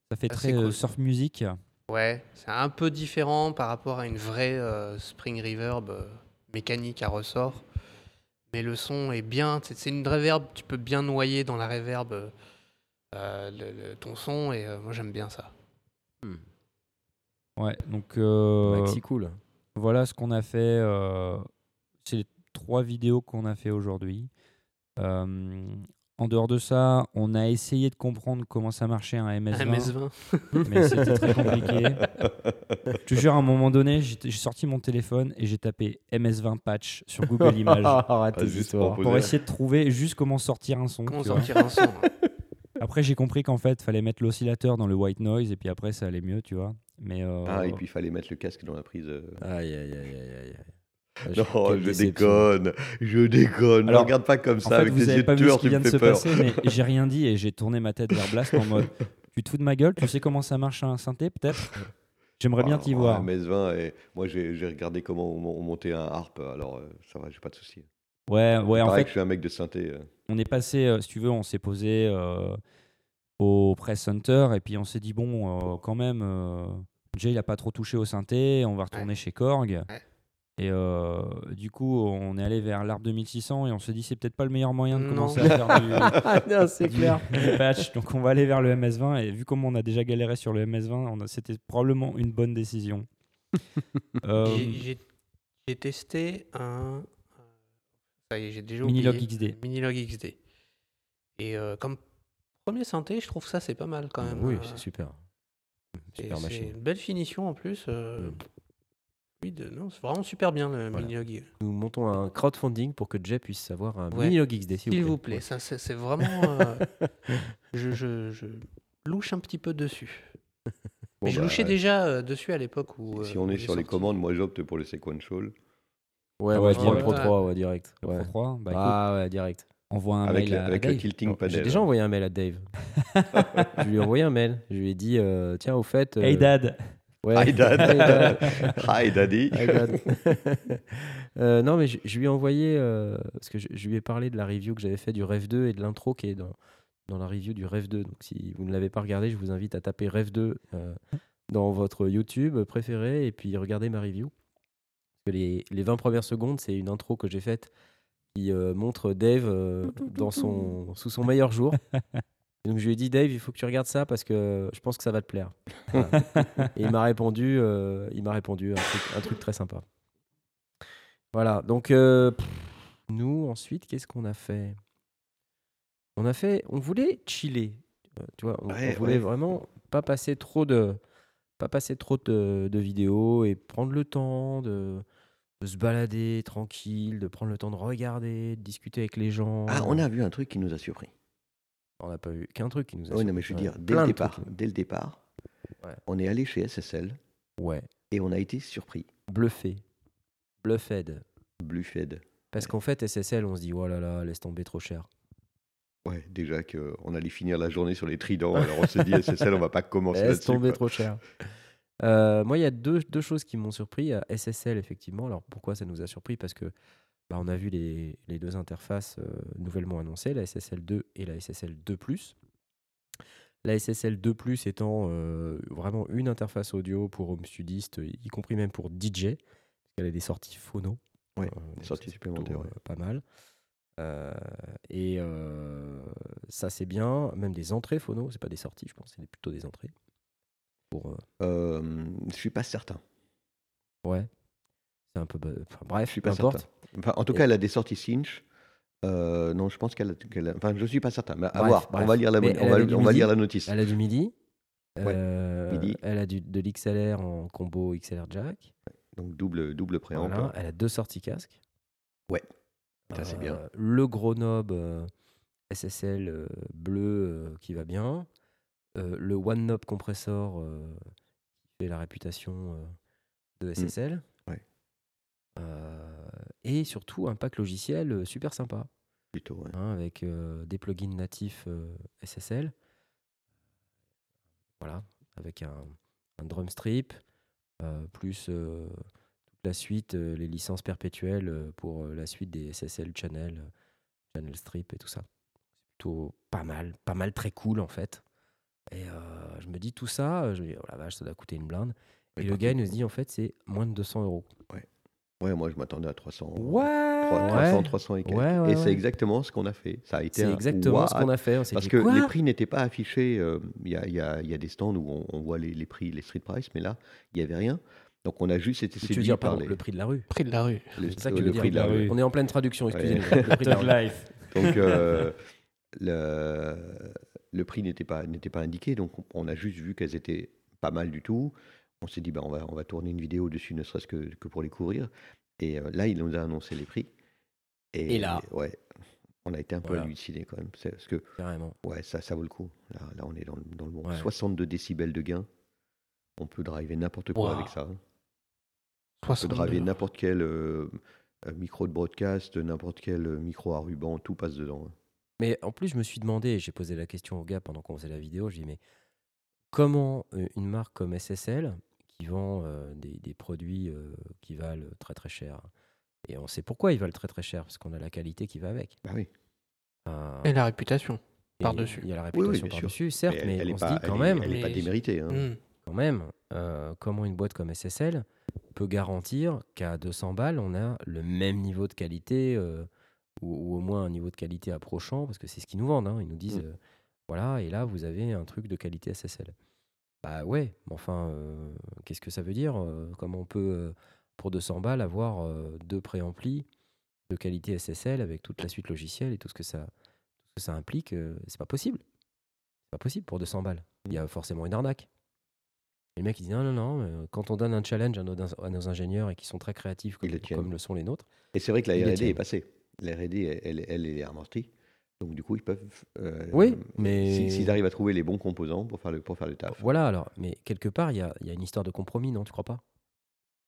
Ça fait Ah, très euh, cool. surf music. Ouais, c'est un peu différent par rapport à une vraie euh, spring reverb euh, mécanique à ressort. Mais le son est bien. C'est une reverb, tu peux bien noyer dans la reverb euh, le- le- ton son et euh, moi j'aime bien ça. Ouais, donc euh, Maxi cool. voilà ce qu'on a fait. euh, c'est les trois vidéos qu'on a fait aujourd'hui. En dehors de ça, on a essayé de comprendre comment ça marchait un MS-20, MS20. mais c'était très compliqué. Je te jure, à un moment donné, j'ai sorti mon téléphone et j'ai tapé MS-20 patch sur Google Images. Arrête Ah, juste histoires. pour essayer de trouver juste comment sortir un son. Comment sortir un son Après, j'ai compris qu'en fait, fallait mettre l'oscillateur dans le white noise et puis après, ça allait mieux, tu vois. Mais euh, Ah, et puis il fallait mettre le casque dans la prise. euh. Aïe, aïe, aïe, aïe, aïe. Ah, Non, je déconne, je déconne. Alors, ne regarde pas comme en ça fait, avec vous avez yeux pas de vu ce tueur, qui tu vient me de fais se peur. passer, mais j'ai rien dit et j'ai tourné ma tête vers Blast en mode Tu te fous de ma gueule? Tu sais comment ça marche un synthé, peut-être? J'aimerais bien t'y Ah, voir. MS20, et moi j'ai regardé comment on, on montait un harp, alors euh, ça va, j'ai pas de souci. Ouais, ouais, en fait, que je suis un mec de synthé. euh. on est passé, euh, si tu veux, on s'est posé euh, au Press Center et puis on s'est dit bon, euh, quand même, euh, Jay il a pas trop touché au synthé, on va retourner chez Korg. Et euh, du coup, on est allé vers l'Arp 2600 et on se dit c'est peut-être pas le meilleur moyen de Non. commencer à faire du, Ah non, c'est du- clair. du patch. Donc on va aller vers le MS20 et vu comment on a déjà galéré sur le MS20, on a- c'était probablement une bonne décision. Euh, J'ai- J'ai j'ai testé un Ça y est, j'ai déjà Minilog oublié. XD. Minilog XD. Et euh, comme premier synthé, je trouve ça c'est pas mal quand même. Oui, Euh, c'est super. Super c'est machine. une belle finition en plus. euh, Mm. Oui, de- non, c'est vraiment super bien le Voilà. Minilog. Nous montons un crowdfunding pour que Jay puisse avoir un Ouais. Minilog XD, s'il S'il vous vous plaît. plaît, ça c'est c'est vraiment. euh, je, je- je louche un petit peu dessus. Bon, Mais je bah, louchais déjà euh, dessus à l'époque où. Si euh, on est sur les commandes, moi j'opte pour le sequential. Ouais, Ah ouais, ouais, je Pro direct. 3, ouais, direct. Le Ouais. Pro 3, bah, écoute, ah ouais, direct. envoie un Avec, mail le- à, avec à le Dave. tilting Non, panel. J'ai déjà envoyé un mail à Dave. je lui ai envoyé un mail. Je lui ai dit, euh, tiens, au fait. euh, Hey dad ouais. Hi dad. Hi daddy. Hi, dad. Euh, non, mais je, je lui ai envoyé, euh, parce que je, je lui ai parlé de la review que j'avais fait du Rêve 2 et de l'intro qui est dans, dans la review du Rêve 2. Donc si vous ne l'avez pas regardé, je vous invite à taper Rêve 2 euh, dans votre YouTube préféré et puis regardez ma review. Les, les 20 premières secondes, c'est une intro que j'ai faite qui montre Dave dans son, sous son meilleur jour. Et donc je lui ai dit, Dave, il faut que tu regardes ça parce que je pense que ça va te plaire. Voilà. Et il m'a répondu, euh, il m'a répondu un truc, un truc très sympa. Voilà, donc euh, pff, nous ensuite, qu'est-ce qu'on a fait? On a fait, on voulait chiller, euh, tu vois, on, voulait ouais. vraiment pas passer trop de, pas passer trop de, de vidéos et prendre le temps de, de se balader tranquille, de prendre le temps de regarder, de discuter avec les gens. Ah, on a vu un truc qui nous a surpris. On n'a pas vu qu'un truc qui nous a. Oui, non, mais je veux dire, dès le départ, trucs. dès le départ, Ouais. on est allé chez SSL Ouais, et on a été surpris. bluffé, bluffed. Bluffed. Parce qu'en fait, SSL, on se dit, oh là là, laisse tomber trop cher. Ouais, déjà qu'on allait finir la journée sur les tridents, alors on s'est dit SSL, on va pas commencer Laisse tomber quoi. trop cher. Euh, moi, il y a deux, deux choses qui m'ont surpris. SSL, effectivement. Alors, pourquoi ça nous a surpris? Parce que bah, on a vu les, les deux interfaces euh, nouvellement annoncées, la SSL 2 et la SSL 2 La SSL 2 étant euh, vraiment une interface audio pour home studiste, y compris même pour DJ, parce qu'elle a des sorties phono. Ouais, Euh, donc sorties supplémentaires, ouais. pas mal. Euh, et euh, ça, c'est bien. Même des entrées phono, c'est pas des sorties, je pense, c'est plutôt des entrées. Pour, Euh, je suis pas certain. Ouais. Un peu. enfin, bref, Je suis pas certain. Enfin, en tout Et- cas, elle a des sorties cinch. Euh, non, je pense qu'elle a- Enfin, je suis pas certain. Mais à Bref, voir. bref. On va lire la, on va, on va lire la notice. Elle a du MIDI. Ouais, Euh, MIDI. Elle a du, de l'XLR en combo XLR jack. Donc double, double préamp. Voilà. Elle a deux sorties casque. Ouais. Ça, c'est bien. Euh, Le gros knob euh, SSL euh, bleu euh, qui va bien. Euh, le One Knob compressor euh, qui fait la réputation euh, de SSL. Mm. Euh, et surtout un pack logiciel euh, super sympa. Plutôt, ouais. hein, avec euh, des plugins natifs SSL. Voilà, avec un, un drum strip, plus la suite, euh, les licences perpétuelles euh, pour euh, la suite des SSL channel, channel strip et tout ça. C'est plutôt pas mal, pas mal, très cool en fait. Et je me dis tout ça, je me dis, oh la vache, ça doit coûter une blinde. Mais Et le gars il nous dit en fait c'est moins de 200 euros. Ouais, moi, je m'attendais à 300. Ouais, 300, 300 et quelques. Ouais, ouais, et c'est ouais. exactement ce qu'on a fait. Ça a été C'est exactement ce what qu'on a fait. On s'est Parce dit, que quoi les prix n'étaient pas affichés. euh, Il y, a, il y a- il y a des stands où on, on voit les, les prix, les street price, mais là, il n'y avait rien. Donc on a juste été Tu veux séduit dire par pardon, les- le prix de la rue Prix de la rue. le, C'est ça que le tu veux dire. prix de la rue. On est en pleine traduction, excusez-nous. Ouais. Le prix de la. Life. Donc euh, le, le prix n'était pas, n'était pas indiqué, donc on, on a juste vu qu'elles étaient pas mal du tout. On s'est dit, bah, on, va, on va tourner une vidéo dessus, ne serait-ce que, que pour les couvrir. Et euh, là, il nous a annoncé les prix. Et là Ouais, on a été un peu Voilà. halluciné quand même. Parce que, Carrément. ouais, ça, ça vaut le coup. Là, là on est dans le, dans le bon. Ouais. 62 décibels de gain. On peut driver n'importe quoi Wow. avec ça. hein. On peut 62. driver n'importe quel euh, euh, micro de broadcast, n'importe quel micro à ruban, tout passe dedans. hein. Mais en plus, je me suis demandé, et j'ai posé la question au gars pendant qu'on faisait la vidéo, je lui ai dit, mais comment une marque comme SSL, qui vend euh, des, des produits euh, qui valent très très cher, et on sait pourquoi ils valent très très cher, parce qu'on a la qualité qui va avec. Bah oui. Et la réputation. par-dessus. Il y a la Oui, oui, réputation par-dessus, certes, elle, mais elle on pas, se dit quand elle est- même, elle est pas déméritée. hein. Hmm. quand même, euh, comment une boîte comme SSL peut garantir qu'à 200 balles, on a le même niveau de qualité, euh, ou, ou au moins un niveau de qualité approchant, parce que c'est ce qu'ils nous vendent. hein. Ils nous disent, Mm. euh, voilà, et là, vous avez un truc de qualité SSL. Bah ouais, mais enfin, euh, qu'est-ce que ça veut dire euh, Comment on peut, euh, pour 200 balles, avoir deux préamplis de qualité SSL avec toute la suite logicielle et tout ce que ça, tout ce que ça implique, c'est pas possible. C'est pas possible pour 200 balles. Il y a forcément une arnaque. Et le mec, il dit non, non, non, quand on donne un challenge à nos, à nos ingénieurs et qui sont très créatifs comme, Ils le tiennent. comme le sont les nôtres, Et c'est vrai que la Ils R&D est passée. La R&D, elle, elle, elle est amortie. Donc du coup, ils peuvent. euh, Oui, mais- si- S'ils arrivent à trouver les bons composants pour faire le, pour faire le taf. Voilà, alors, mais quelque part, il y a, il y a une histoire de compromis, non Tu crois pas?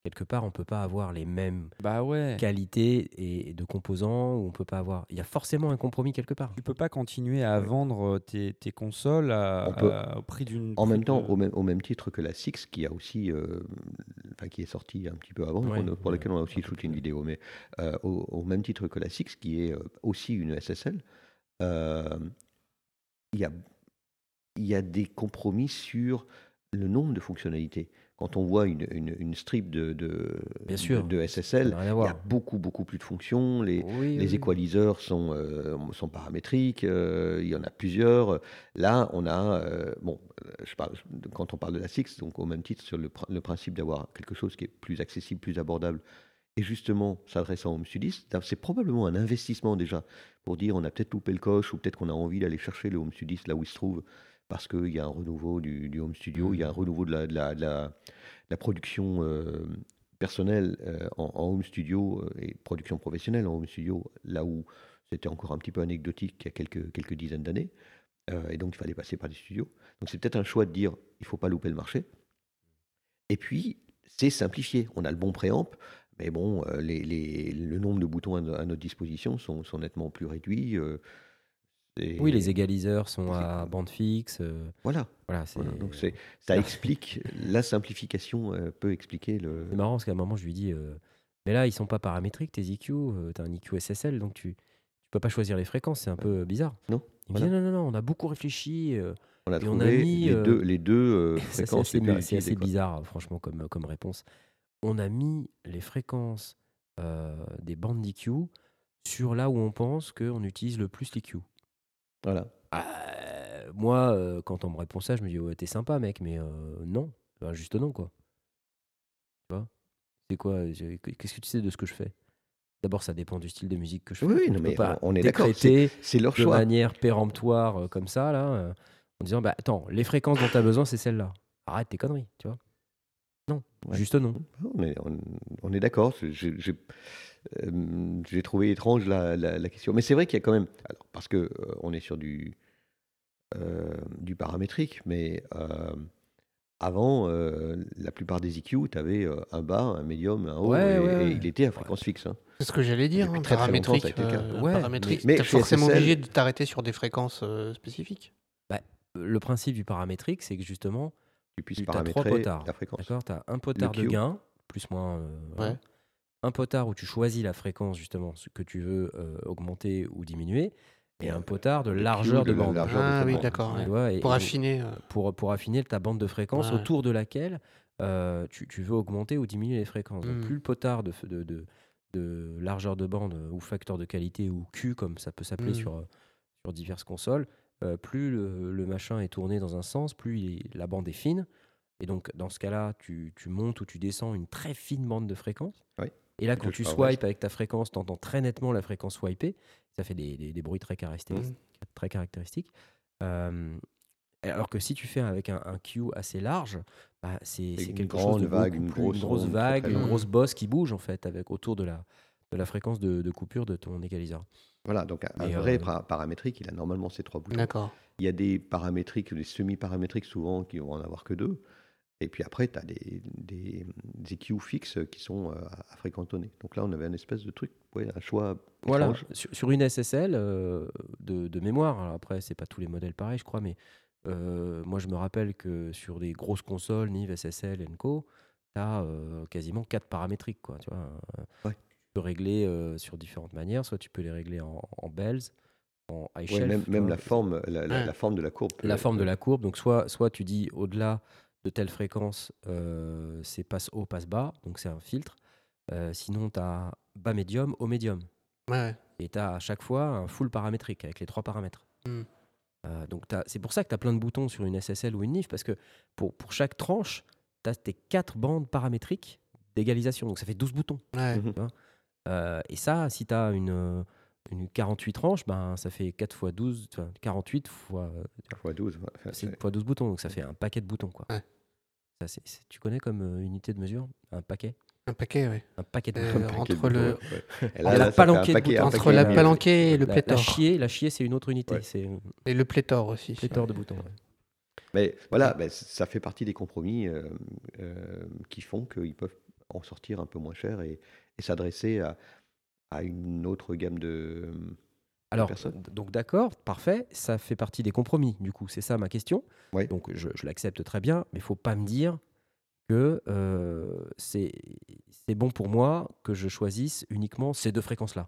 Quelque part, on peut pas avoir les mêmes Bah ouais. qualités et de composants, ou on peut pas avoir. Il y a forcément un compromis quelque part. Tu peux pas continuer à vendre euh, tes, tes consoles à- On peut- à- au prix d'une. En même temps, de- au même, au même titre que la Six, qui a aussi, euh, enfin, qui est sortie un petit peu avant, Ouais. pour laquelle on a aussi shooté une vidéo, mais euh, au, au même titre que la Six, qui est euh, aussi une SSL, euh, il y a, il y a des compromis sur le nombre de fonctionnalités. Quand on voit une, une, une strip de, de, Bien sûr. de, SSL, il y a beaucoup, beaucoup plus de fonctions. Les, Oui, les oui. sont, euh, sont paramétriques, euh, il y en a plusieurs. Là, on a, euh, bon, euh, je parle, quand on parle de la Six, donc au même titre sur le principe d'avoir quelque chose qui est plus accessible, plus abordable, et justement s'adressant aux home studies, c'est probablement un investissement déjà pour dire on a peut-être loupé le coche ou peut-être qu'on a envie d'aller chercher le home studies là où il se trouve parce qu'il y a un renouveau du, du home studio, il y a un renouveau de la, de la, de la- de la production euh, personnelle euh, en, en home studio euh, et production professionnelle en home studio, là où c'était encore un petit peu anecdotique il y a quelques, quelques dizaines d'années. Euh, et donc, il fallait passer par des studios. Donc, c'est peut-être un choix de dire il ne faut pas louper le marché. Et puis, c'est simplifié. On a le bon préamp, mais bon, euh, les, les- le nombre de boutons à, no- à notre disposition sont, sont nettement plus réduits. euh, et- Oui, les égaliseurs sont à bande fixe. euh, Voilà. voilà. Donc, ça explique, la simplification euh, peut expliquer le. c'est marrant parce qu'à un moment, je lui dis euh, Mais là, ils sont pas paramétriques, tes EQ. tu as un EQ SSL, donc tu, tu peux pas choisir les fréquences. C'est un peu bizarre. Non, Il me dit Non, non, non, on a beaucoup réfléchi. On a et on a mis, les deux, les deux c'est fréquences assez, c'est assez bizarre, franchement, comme, comme réponse. On a mis les fréquences euh, des bandes d'EQ sur là où on pense qu'on utilise le plus l'EQ. Voilà. Ah, moi, euh, quand on me répond ça, je me dis ouais, t'es sympa, mec, mais euh, non, Enfin, juste non, quoi. Tu vois? C'est quoi Qu'est-ce que tu sais de ce que je fais? D'abord, ça dépend du style de musique que je fais. Oui, Je non, mais pas on est d'accord, C'est leur de choix. manière péremptoire euh, comme ça, là, euh, en disant bah attends, les fréquences dont tu as besoin, c'est celle-là. Arrête tes conneries, tu vois? Non, Ouais. juste non. On est, on, on est d'accord. J'ai euh, j'ai trouvé étrange la, la- la question. Mais c'est vrai qu'il y a quand même. Alors, parce que euh, on est sur du, euh, du paramétrique, mais euh, avant, euh, la plupart des EQ, tu avais un bas, un médium, un haut, Ouais, et, ouais, et ouais. il était à fréquence fixe. hein. C'est ce que j'allais dire, hein, très, très longtemps, ça a paramétrique. été le cas. euh, Ouais, paramétrique, mais- mais chez forcément SSL obligé de t'arrêter sur des fréquences euh, spécifiques. Le principe du paramétrique, c'est que justement, Tu puisses Tu as trois potards, la fréquence. d'accord, tu as un potard de gain, plus moins. euh. Ouais. Un potard où tu choisis la fréquence, justement, ce que tu veux euh, augmenter ou diminuer, et un un- potard de largeur de bande. largeur de Ah oui, d'accord. Ouais. Pour affiner. euh, pour, pour affiner ta bande de fréquences Ouais. autour de laquelle euh, tu, tu veux augmenter ou diminuer les fréquences. Donc, Mm. plus le potard de, de, de, de largeur de bande euh, ou facteur de qualité ou Q, comme ça peut s'appeler Mm. sur, euh, sur diverses consoles, euh, plus le, le machin est tourné dans un sens, plus il la bande est fine. Et donc, dans ce cas-là, tu, tu montes ou tu descends une très fine bande de fréquences. Oui. Et là, quand tu swipes avec ta fréquence, tu entends très nettement la fréquence swipée. Ça fait des, des- des bruits très caractéristiques. Mm. Très caractéristiques. Euh, alors que si tu fais avec un, un Q assez large, bah, c'est une quelque chose de vague, beaucoup une plus- grosse onde très, vague, une grosse bosse qui bouge en fait avec autour de la, de la fréquence de, de coupure de ton égaliseur. Voilà, donc un, vrai euh, para- paramétrique, il a normalement ces trois boutons. D'accord. Il y a des paramétriques, des semi-paramétriques souvent qui vont en avoir que deux. Et puis après, tu as des, des, des EQ fixes qui sont euh, à fréquence donnée. Donc là, on avait un espèce de truc, ouais, un choix Voilà, sur, sur une SSL euh, de, de mémoire, alors après, c'est pas tous les modèles pareils, je crois, mais euh, moi, je me rappelle que sur des grosses consoles, Nive, SSL, Co, tu as quasiment quatre paramétriques. Quoi, tu, vois. Ouais. Tu peux régler euh, sur différentes manières, soit tu peux les régler en, en bells, en high Ouais, shelf, même la forme, la, la- Ouais. la forme de la courbe. la forme de la courbe. Donc, soit, soit tu dis au-delà de telle fréquence, euh, c'est passe haut, passe bas, donc c'est un filtre. Euh, sinon, tu as bas médium, haut médium. Ouais. Et tu as à chaque fois un full paramétrique avec les trois paramètres. Hmm. Euh, donc t'as- c'est pour ça que tu as plein de boutons sur une SSL ou une NIF, parce que pour, pour chaque tranche, tu as tes quatre bandes paramétriques d'égalisation. Donc ça fait 12 boutons. Ouais. Mhm. Euh, et ça, si tu as une, euh, une 48 tranches, ben, ça fait 4 x 12, enfin, 48 fois, Fois 12. ouais, c'est c'est- fois 12 boutons, donc ça fait un paquet de boutons. Quoi. Ouais. Ça, c'est- c'est- tu connais comme euh, unité de mesure? Un paquet? Un paquet, oui. Un paquet de Euh, boutons. paquet entre le- boutons, ouais. Et Il y a la palanquée de paquet- un boutons. Entre paquet la de- palanquée et le La, la pléthore. chier, la chier, c'est une autre unité. Et le pléthore aussi. pléthore de boutons. ouais. Mais voilà, ben, c- ça fait partie des compromis euh, euh, qui font qu'ils peuvent en sortir un peu moins cher et, et s'adresser à, à une autre gamme de. Alors, personne. d- donc d'accord, parfait, ça fait partie des compromis, du coup, c'est ça ma question. Donc je, je l'accepte très bien, mais il faut pas me dire que euh, c'est bon pour moi que je choisisse uniquement ces deux fréquences-là.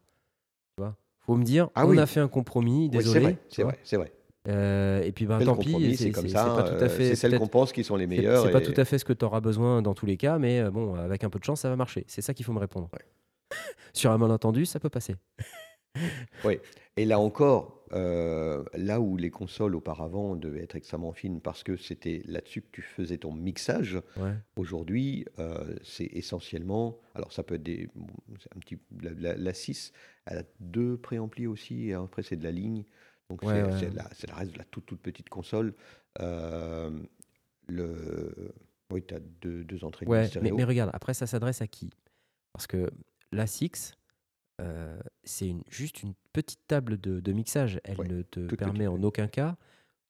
Tu vois? Faut me dire, Ah on oui. a fait un compromis, Oui, désolé. c'est vrai, c'est vrai. Euh, et puis ben, tant pis, c'est comme ça. pas tout à euh, fait. c'est celles qu'on pense qui sont les meilleures. C'est pas et- tout à fait ce que tu auras besoin dans tous les cas, mais euh, bon, avec un peu de chance, ça va marcher. C'est ça qu'il faut me répondre. Sur un malentendu, ça peut passer. Et là encore, euh, là où les consoles auparavant devaient être extrêmement fines parce que c'était là-dessus que tu faisais ton mixage, Ouais. aujourd'hui, euh, c'est essentiellement. Alors, ça peut être des. bon, un petit, la, la- la 6, elle a deux préamplis aussi, et après, c'est de la ligne. Donc, Ouais, c'est ouais. la, reste de la toute, toute petite console. Euh, le, oui, tu as deux, deux entrées de Ouais, mais, regarde, après, ça s'adresse à qui? Parce que la Six, euh, c'est juste une petite table de, de mixage. Elle ne te toute permet petite, en aucun cas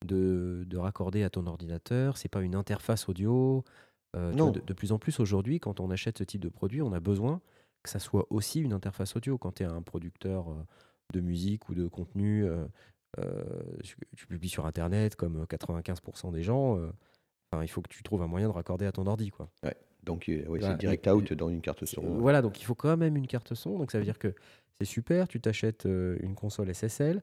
de, de raccorder à ton ordinateur. C'est pas une interface audio. Euh, vois, Non. de, de plus en plus aujourd'hui, quand on achète ce type de produit, on a besoin que ça soit aussi une interface audio. Quand tu es un producteur de musique ou de contenu, euh, tu tu publies sur Internet comme 95% des gens. euh, enfin, il faut que tu trouves un moyen de raccorder à ton ordi. Quoi. Donc, euh, oui, Voilà, c'est direct out dans une carte son. euh, Voilà, donc il faut quand même une carte son. Donc ça veut dire que c'est super, tu t'achètes euh, une console SSL.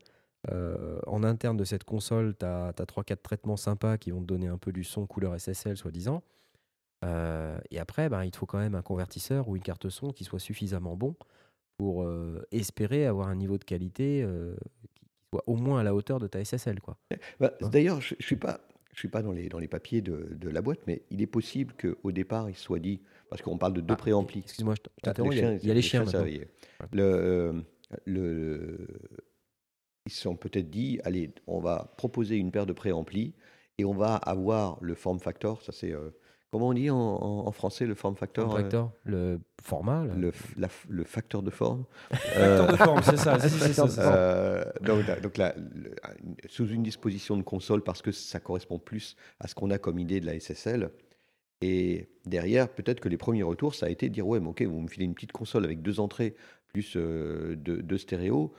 euh, en interne de cette console, tu as, 3-4 traitements sympas qui vont te donner un peu du son couleur SSL, soi-disant. Euh, et après, ben, il te faut quand même un convertisseur ou une carte son qui soit suffisamment bon pour euh, espérer avoir un niveau de qualité euh, soit au moins à la hauteur de ta SSL. Quoi. Bah, Hein D'ailleurs, je ne suis pas, je suis pas dans, les, dans les papiers de, de la boîte, mais il est possible qu'au départ, il soit dit, parce qu'on parle de deux Ah, préamplis. Excuse-moi, je Ah, t'interromps, il y a- il y a les chiens ça. Le, euh, le- ils se sont peut-être dit, allez, on va proposer une paire de préamplis et on va avoir le form factor. Ça c'est euh, comment on dit en, en- en français le form factor, Form euh, factor, le format. là. le, la le facteur de forme. Facteur de forme, c'est ça. si, si, c'est ça, c'est ça. Euh, donc, le- sous une disposition de console parce que ça correspond plus à ce qu'on a comme idée de la SSL. Et derrière, peut-être que les premiers retours, ça a été de dire ouais, mais ok, vous me filez une petite console avec deux entrées plus euh, deux, deux stéréos.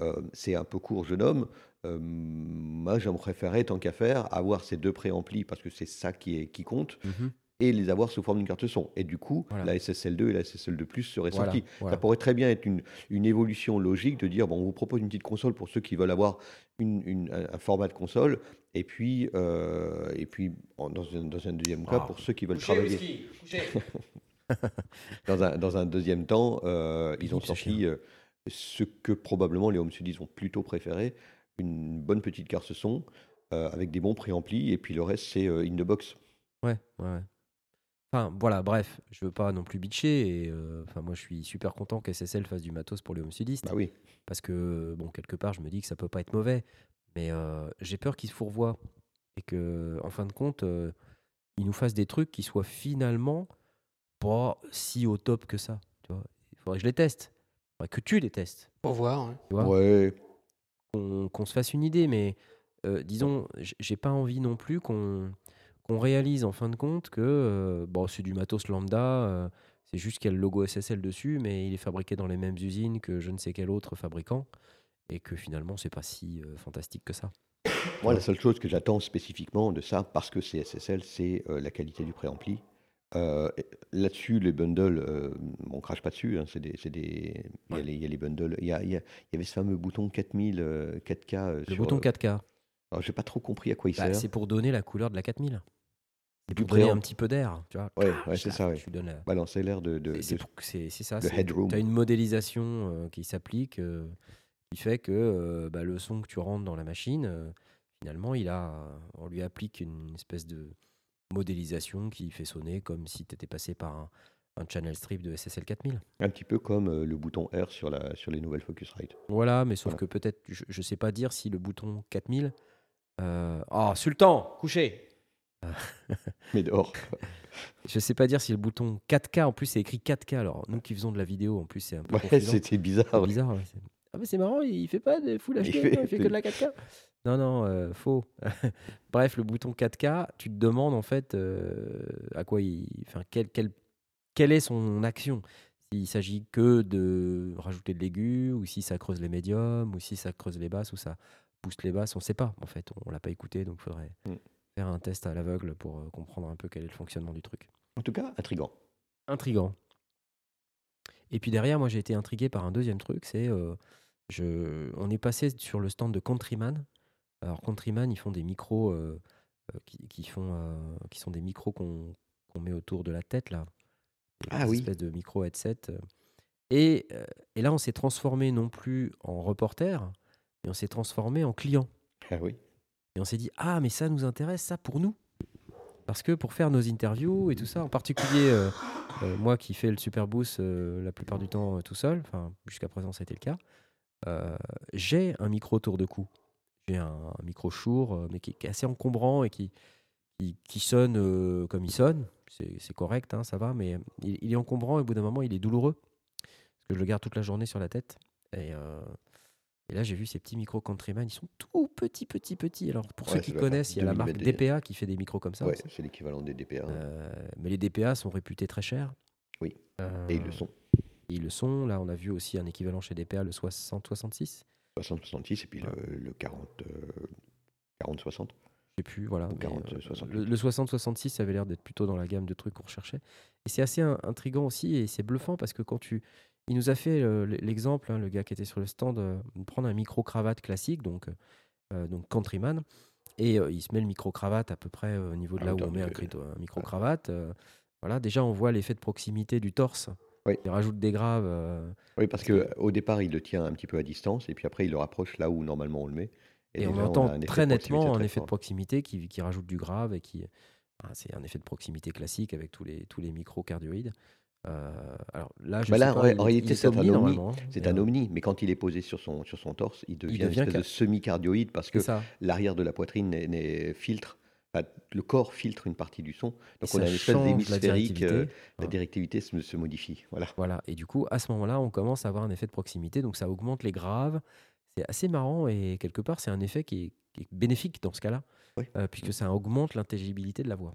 Euh, c'est un peu court, jeune homme. Euh, moi, j'aimerais préférer, tant qu'à faire, avoir ces deux préamplis parce que c'est ça qui, est, qui compte Mhm. et les avoir sous forme d'une carte son. Et du coup, Voilà. la SSL2 et la SSL2 Plus seraient Voilà, sorties. voilà. Ça pourrait très bien être une, une évolution logique de dire bon, on vous propose une petite console pour ceux qui veulent avoir une, une- un, format de console, et puis, euh, et puis en- dans, un, dans un deuxième cas, Ah. pour ceux qui veulent travailler. Dans un, dans un deuxième temps, euh, ils ont ce sorti euh, ce que probablement les home studios ont plutôt préféré une bonne petite carte son euh, avec des bons préamplis, et puis le reste, c'est euh, in the box. Ouais, ouais, ouais. Enfin, voilà, bref, je veux pas non plus bitcher. Et, euh, enfin, moi, je suis super content qu'SSL fasse du matos pour les home studistes. Bah oui. Parce que, bon, quelque part, je me dis que ça peut pas être mauvais. Mais euh, j'ai peur qu'ils se fourvoient. Et que, en fin de compte, euh, ils nous fassent des trucs qui soient finalement pas si au top que ça. Tu vois Il faudrait que je les teste. Il faudrait que tu les testes. Pour voir. Tu vois? Ouais. Qu'on se fasse une idée, mais euh, disons, j'ai pas envie non plus qu'on qu'on réalise en fin de compte que euh, bon, c'est du matos lambda, euh, c'est juste qu'il y a le logo SSL dessus, mais il est fabriqué dans les mêmes usines que je ne sais quel autre fabricant, et que finalement c'est pas si fantastique que ça. Moi, la seule chose que j'attends spécifiquement de ça, parce que c'est SSL, c'est la qualité du préampli. Euh, et Là-dessus, les bundles, euh, on crache pas dessus. hein, c'est des, c'est des- il, y a les, il y a les bundles. Il y, a- il y avait ce fameux bouton 4000, euh, 4K. euh, Le sur, bouton euh, 4K, alors, j'ai pas trop compris à quoi il bah, sert. c'est pour donner la couleur de la 4000. C'est Du pour donner un petit peu d'air, tu vois. Ouais, c'est ça, ouais. Tu donnes la- Balancer l'air de. de- Et C'est de- c'est c'est ça. Tu as une modélisation euh, qui s'applique, euh, qui fait que euh, bah, le son que tu rentres dans la machine, euh, finalement, il a, on lui applique une espèce de modélisation qui fait sonner comme si tu étais passé par un, un channel strip de SSL 4000. Un petit peu comme euh, le bouton R sur, la, sur les nouvelles Focusrite. Voilà, mais sauf Voilà. que peut-être, je ne sais pas dire si le bouton 4000. euh, Ah, Sultan, couché Mais dehors. Je sais pas dire si le bouton 4K, en plus c'est écrit 4K. Alors, nous qui faisons de la vidéo, en plus c'est un peu Ouais, c'était bizarre. Bizarre. ouais, Ah, mais c'est marrant, il fait pas de full Il HD, fait- non, il fait que de la 4K. Non, non, euh, faux. Bref, le bouton 4K, tu te demandes en fait euh, à quoi il. Enfin, quel, quel- quelle est son action S'il s'agit que de rajouter de l'aigu, ou si ça creuse les médiums, ou si ça creuse les basses, ou ça booste les basses, on sait pas. En fait, on l'a pas écouté, donc il faudrait Mm. faire un test à l'aveugle pour euh, comprendre un peu quel est le fonctionnement du truc En tout cas, intrigant. intrigant. Et puis derrière, moi j'ai été intrigué par un deuxième truc, c'est euh, je, on est passé sur le stand de Countryman. Alors Countryman, ils font des micros euh, euh, qui, qui font, euh, qui sont des micros qu'on met autour de la tête là, Ah oui. espèces de micro headset. Et, et là, on s'est transformé non plus en reporter, mais on s'est transformé en client. Ah oui. Et on s'est dit, ah, mais ça nous intéresse, ça pour nous. Parce que pour faire nos interviews et tout ça, en particulier euh, moi qui fais le Super Boost la plupart du temps tout seul, enfin jusqu'à présent ça a été le cas, euh, j'ai un micro tour de cou. J'ai un, un micro Shure, euh, mais qui, qui est assez encombrant et qui, qui, qui sonne euh, comme il sonne. C'est correct, hein, ça va, mais il, il est encombrant et au bout d'un moment il est douloureux. Parce que je le garde toute la journée sur la tête. Et, euh, et là, j'ai vu ces petits micros Countryman, ils sont tout petits, petits, petits. Alors, pour Ouais, ceux qui connaissent, il y a la 2 marque des- DPA qui fait des micros comme ça. Ouais, c'est l'équivalent des DPA. Euh, mais les DPA sont réputés très chers. Oui. Et ils le sont. Ils le sont. Là, on a vu aussi un équivalent chez DPA, le 60-66. 60-66 et puis le, le 40, euh, 40-60. Je sais plus, voilà. Ou mais, 40, euh, 68. le, le 60-66, ça avait l'air d'être plutôt dans la gamme de trucs qu'on recherchait. Et c'est assez in- intriguant aussi et c'est bluffant parce que quand tu. Il nous a fait euh, l'exemple, hein, le gars qui était sur le stand, euh, prendre un micro-cravate classique, donc, euh, donc Countryman, et euh, il se met le micro-cravate à peu près euh, au niveau de À là où on met un, un micro-cravate. euh, voilà, déjà, on voit l'effet de proximité du torse. Oui. Il rajoute des graves. euh, Oui, parce que au départ, il le tient un petit peu à distance et puis après, il le rapproche là où normalement on le met. Et, on déjà, a entend un effet très de proximité nettement un effet de fort. proximité qui, qui rajoute du grave et qui. ah, c'est un effet de proximité classique avec tous les, tous les. Euh, alors là, je Bah sais là, pas, en ré- il- en réalité, il est c'est un omni, normalement, hein, C'est mais, un euh, omni, mais quand il est posé sur son, sur son torse, il devient une devient espèce ca- de semi-cardioïde parce que C'est ça. l'arrière de la poitrine n'est- n'est- filtre, le corps filtre une partie du son. Donc on a une espèce la d'hémisphérique, euh, la Ouais. directivité se, se modifie. Voilà. Voilà. Et du coup, à ce moment-là, on commence à avoir un effet de proximité. Donc, ça augmente les graves. C'est assez marrant et quelque part, c'est un effet qui est, qui est bénéfique dans ce cas-là, Oui. euh, puisque ça augmente l'intelligibilité de la voix.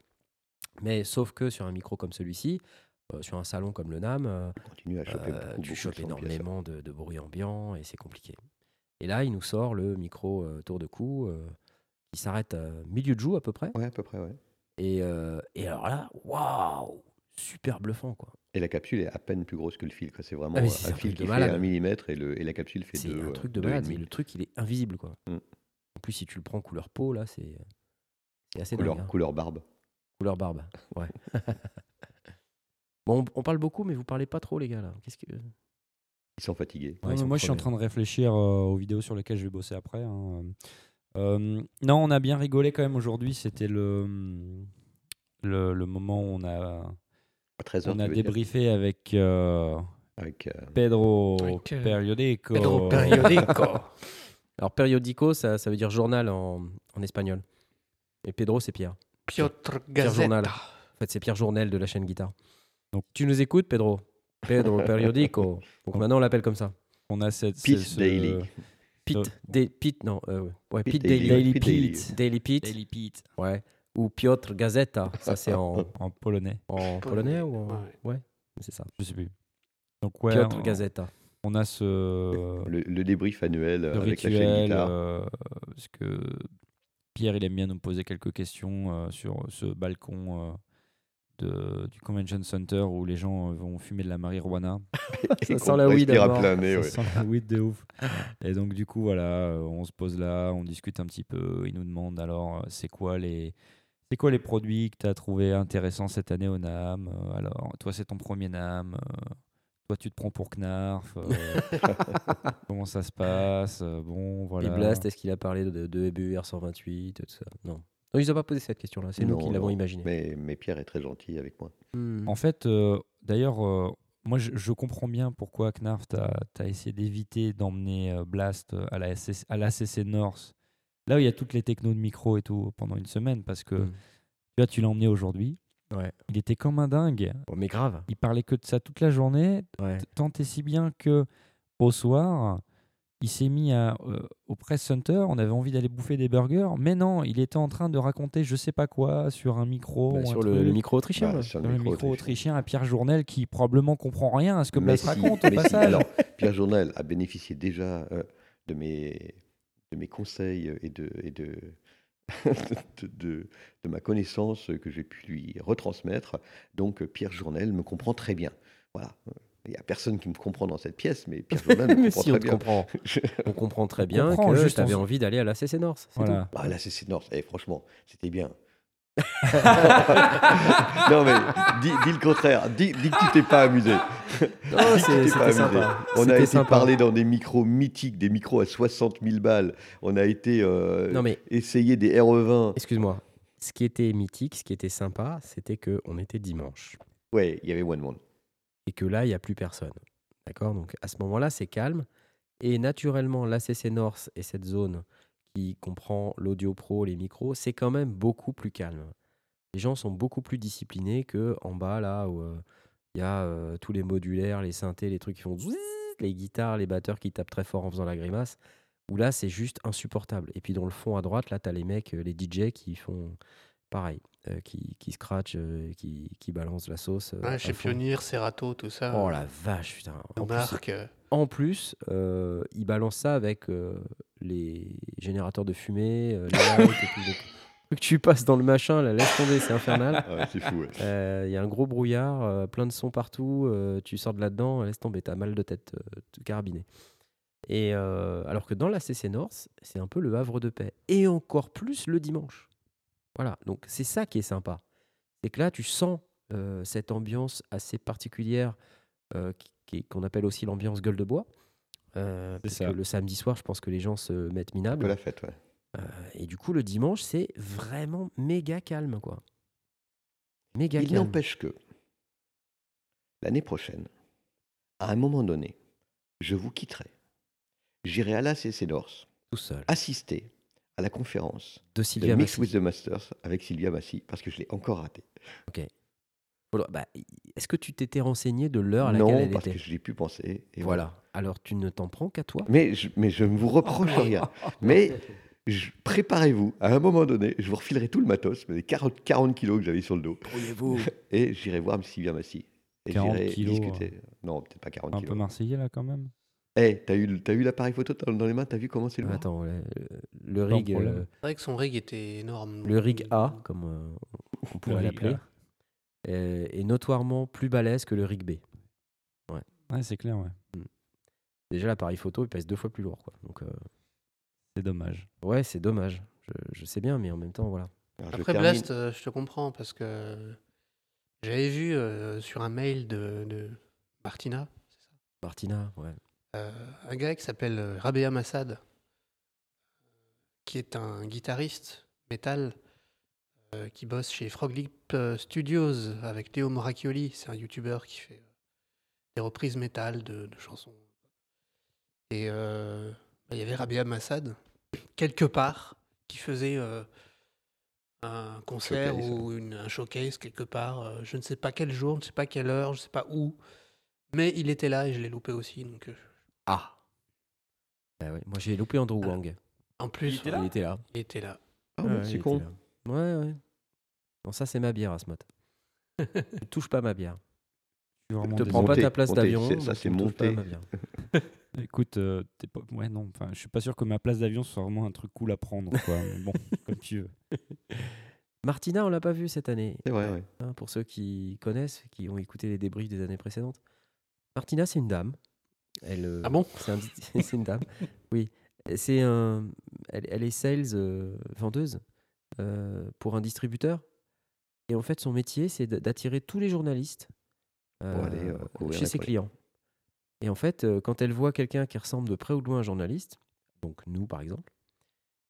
Mais sauf que sur un micro comme celui-ci, euh, sur un salon comme le NAM, euh, à choper euh, beaucoup, tu chopes énormément de, de bruit ambiant et c'est compliqué. Et là, il nous sort le micro euh, tour de cou euh, qui s'arrête à milieu de joue à peu près. Ouais, à peu près, ouais. Et, euh, et alors là, waouh, super bluffant quoi. Et la capsule est à peine plus grosse que le fil. quoi. C'est vraiment Ah, c'est un un fil qui de fait malade. un millimètre et, le, et la capsule fait C'est deux. un euh, truc de malade, mais le truc il est invisible quoi. Mm. En plus, si tu le prends couleur peau, là, c'est c'est assez Couleur, dingue. hein. couleur barbe. Couleur barbe, ouais. bon, on, on parle beaucoup, mais vous parlez pas trop, les gars, là. Qu'est-ce que. Ils sont fatigués. Ouais, Ouais, ils sont moi, je suis en train de réfléchir euh, aux vidéos sur lesquelles je vais bosser après. hein. Euh, non, on a bien rigolé quand même aujourd'hui. C'était le, le, le moment où on a, À 13h, on a débriefé avec euh, Avec, euh, Pedro Avec, euh, Periodico. Pedro Periodico. Alors, periodico, ça, ça veut dire journal en, en espagnol. Et Pedro, c'est Pierre. Piotr Pierre Journal. En fait, c'est Pierre Journel de la chaîne Guitare. Donc- tu nous écoutes, Pedro? Pedro Periodico. Donc maintenant, on l'appelle comme ça. On a cette, Peace ce- Daily. Pete, Euh, Da- Pete, non, euh, ouais, Pete Pete Daily. Daily, Daily Pete Daily. Pete. Daily Pete, ouais, ou Piotr Gazeta, ça c'est en, en polonais. en polonais ou en... Ouais. ouais, c'est ça. Je sais plus. Donc ouais, Piotr on, Gazeta. on a ce Le, le débrief annuel euh, le avec la chaîne rituel guitare. euh, parce que Pierre il aime bien nous poser quelques questions euh, sur ce balcon euh, de, du convention center où les gens euh, vont fumer de la marijuana. Ça sent la weed ouais. Ça sent la weed de ouf. Et donc du coup voilà, euh, on se pose là, on discute un petit peu. Il nous demande alors euh, c'est quoi les c'est quoi les produits que tu as trouvé intéressants cette année au NAM Alors toi c'est ton premier NAM. toi tu te prends pour Knarf. euh, comment ça se passe? Bon voilà. Et Blast, est-ce qu'il a parlé de, de EBUR 128, tout ça? Non. Non, ils n'ont pas posé cette question-là, c'est nous qui l'avons imaginé. Mais, mais Pierre est très gentil avec moi. Hmm. En fait, euh, D'ailleurs, euh, moi, je, je comprends bien pourquoi Knarf t'a as essayé d'éviter d'emmener euh, Blast à la à l'ACC North, là où il y a toutes les technos de micro et tout, pendant une semaine, parce que Mm. tu vois, tu l'as emmené aujourd'hui. Ouais. Il était comme un dingue. Bon, mais grave. Il parlait que de ça toute la journée, Ouais. tant et si bien que au soir, il s'est mis à, euh, au Press Center. On avait envie d'aller bouffer des burgers, mais non, il était en train de raconter je sais pas quoi sur un micro. Bah, sur le, micro autrichien. Bah, sur le micro autrichien. autrichien à Pierre Journel qui probablement comprend rien à ce que Mais Blas si, raconte au si. passage. Alors, Pierre Journal a bénéficié déjà euh, de, mes, de mes conseils et de, et de, de, de- de ma connaissance que j'ai pu lui retransmettre. Donc, euh, Pierre Journal me comprend très bien. Voilà. Il n'y a personne qui me comprend dans cette pièce, mais Pierre Journal me comprend si, on très te bien. comprend. On comprend très On bien comprend, que juste tu avais on- envie d'aller à la CC North. Voilà. Ah, là, c'est c'est- non, eh, franchement, c'était bien. non, mais dis, dis le contraire. Dis, dis que tu t'es pas amusé. Non, que c'est- sympa. On a été sympa. parler dans des micros mythiques, des micros à 60 000 balles. On a été euh, Non, mais essayer des RE20. excuse-moi. Ce qui était mythique, ce qui était sympa, c'était qu'on était dimanche. Ouais, il y avait One Monde. Et que là, il n'y a plus personne. D'accord? Donc à ce moment-là, c'est calme. Et naturellement, l'ACC North et cette zone qui comprend l'audio pro, les micros, c'est quand même beaucoup plus calme. Les gens sont beaucoup plus disciplinés que en bas, là où euh, il y a euh, tous les modulaires, les synthés, les trucs qui font les guitares, les batteurs qui tapent très fort en faisant la grimace. Où là, c'est juste insupportable. Et puis dans le fond à droite, là, tu as les mecs, euh, les DJ qui font pareil, euh, qui, qui scratchent, euh, qui, qui balancent la sauce. euh, Ouais, chez fond. Pionnier, Serato, tout ça. Oh la vache, putain. En plus, Marc. euh, en plus, euh, ils balancent ça avec euh, les générateurs de fumée, euh, les lights et tout. Donc, truc que tu passes dans le machin, là, laisse tomber, c'est infernal. Ah ouais, c'est fou. ouais. Euh, Il y a un gros brouillard, euh, plein de sons partout. euh, tu sors de là-dedans, laisse tomber, t'as mal de tête, euh, tout carabiné. Et euh, alors que dans la CC North, c'est un peu le havre de paix. Et encore plus le dimanche. Voilà, donc c'est ça qui est sympa. C'est que là, tu sens euh, cette ambiance assez particulière euh, qu'on appelle aussi l'ambiance gueule de bois. Euh, parce ça. que le samedi soir, je pense que les gens se mettent minables. la fête, ouais. Et du coup, le dimanche, c'est vraiment méga calme, quoi. Méga Il calme. n'empêche que l'année prochaine, à un moment donné, je vous quitterai. J'irai à la CC North Tout seul. assister à la conférence De de Sylvia Mix Massy. with the Masters avec Sylvia Massy parce que je l'ai encore raté. Voilà, bah, Est-ce que tu t'étais renseigné de l'heure à laquelle Non, elle parce était que je pu penser. Et Voilà. Alors, tu ne t'en prends qu'à toi? Mais je, mais je ne vous reproche rien. Mais je- préparez-vous, à un moment donné, je vous refilerai tout le matos, les 40, 40 kilos que j'avais sur le dos, Brouillez-vous. et j'irai voir Sylvia Massy. Et 40 j'irai kilos, discuter. Non, peut-être pas 40 Un peu kilos. marseillais là quand même. Eh, t'as eu, t'as eu l'appareil photo dans les mains, t'as vu comment c'est lourd Attends, le, le rig, euh, C'est vrai que son rig était énorme. le rig A, comme euh, on pourrait l'appeler, A. est, est notoirement plus balèze que le rig B. Ouais, c'est clair, ouais. Déjà, l'appareil photo, il pèse deux fois plus lourd. Quoi. Donc, euh, C'est dommage. ouais, c'est dommage. Je, je sais bien, mais en même temps, voilà. Alors, je Après termine. Blast, euh, je te comprends parce que j'avais vu euh, sur un mail de, de Martina, c'est ça? Martina, ouais. Euh, un gars qui s'appelle euh, Rabea Massad, qui est un guitariste métal euh, qui bosse chez Froglip Studios avec Théo Moracchioli. C'est un youtubeur qui fait des reprises métal de, de chansons. Et euh, bah, il y avait Rabea Massad, quelque part, qui faisait euh, un concert Showcase, ou une- un showcase quelque part. euh, je ne sais pas quel jour, je ne sais pas quelle heure, je ne sais pas où. Mais il était là et je l'ai loupé aussi. Donc, Ah Bah ouais, Moi, j'ai loupé Andrew Ah. Wang. en plus, Il était là? Il était là. Ah, ouais, c'est il con. était là. Ouais, ouais. Non, ça, c'est ma bière, Asmod. ne touche pas ma bière. Je suis vraiment te prends pas Monté, ta place monté, d'avion. c'est- ça, donc c'est tu touches pas à monté. ma bière. Écoute, euh, t'es pas... ouais, non, enfin, je suis pas sûr que ma place d'avion soit vraiment un truc cool à prendre. Quoi. Mais bon, comme tu veux. Martina, on l'a pas vu cette année. C'est vrai, ouais. hein, pour ceux qui connaissent, qui ont écouté les débriefs des années précédentes. Martina, c'est une dame. Elle, euh, Ah bon? C'est un- c'est une dame. Oui. C'est un. Elle, elle est sales euh, vendeuse euh, pour un distributeur. Et en fait, son métier, c'est d'attirer tous les journalistes aller, chez ses clients. Et en fait, quand elle voit quelqu'un qui ressemble de près ou de loin à un journaliste, donc nous par exemple,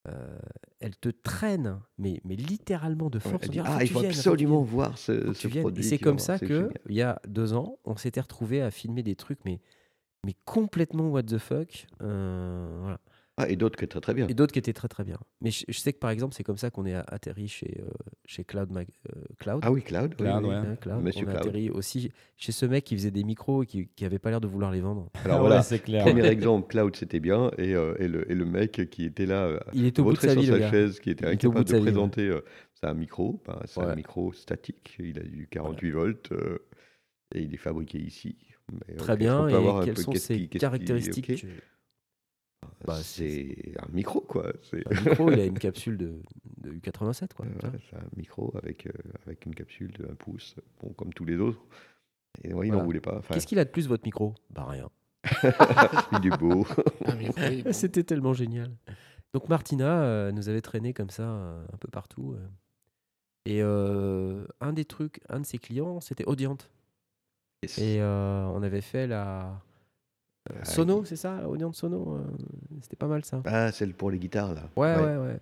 euh, elle te traîne, mais, mais littéralement de force. dit, ah, il faut viennes, absolument voir ce, ce produit. c'est comme ça que, il y a deux ans, on s'était retrouvé à filmer des trucs, mais, mais complètement what the fuck. euh, voilà. Ah, et d'autres qui est très très bien. Et d'autres qui étaient très très bien. Mais je, je sais que par exemple, c'est comme ça qu'on est atterri chez, euh, chez Cloud. Mag- euh, Cloud. Ah oui, Cloud. oui, Cloud, oui. ouais. Hein, Cloud. Monsieur on a Cloud. atterri aussi chez ce mec qui faisait des micros et qui, qui avait pas l'air de vouloir les vendre. Alors Ouais, voilà, c'est clair. premier exemple, Cloud c'était bien, et, euh, et, le, et le mec qui était là, Il était au bout de sa vie, chaise, qui était Il était au bout incapable de ouais. présenter, euh, c'est un micro, ben, c'est un Ouais. micro statique, il a du 48 volts, euh, et il est fabriqué ici. Mais, Très bien. Et avoir un quelles peu sont ses qui- caractéristiques tu- bah, C'est un micro, quoi. Un micro, il a une capsule de, de U87, quoi. Euh, c'est un micro avec, euh, avec une capsule de 1 pouce, bon, comme tous les autres. Et ouais, il Voilà. n'en voulait pas. Enfin, Qu'est-ce qu'il a de plus, votre micro? Bah rien. il est beau. Ah. C'était tellement génial. Donc Martina euh, nous avait traîné comme ça euh, un peu partout. euh. Et euh, un des trucs, un de ses clients, c'était Audiant. Yes. Et euh, on avait fait la euh, Ah, Sono, c'est ça Audiant Sono euh, C'était pas mal ça. Ah, celle pour les guitares, là. Ouais, ouais, ouais.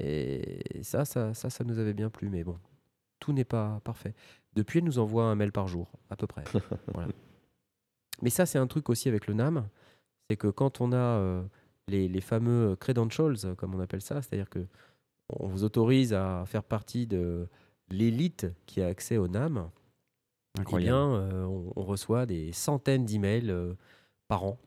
Et ça, ça, ça, ça nous avait bien plu, mais bon, tout n'est pas parfait. Depuis, elle nous envoie un mail par jour, à peu près. voilà. Mais ça, c'est un truc aussi avec le NAM, c'est que quand on a euh, les, les fameux credentials, comme on appelle ça, c'est-à-dire que on vous autorise à faire partie de l'élite qui a accès au NAM, eh Incroyable. bien, euh, on, on reçoit des centaines d'emails euh, par an,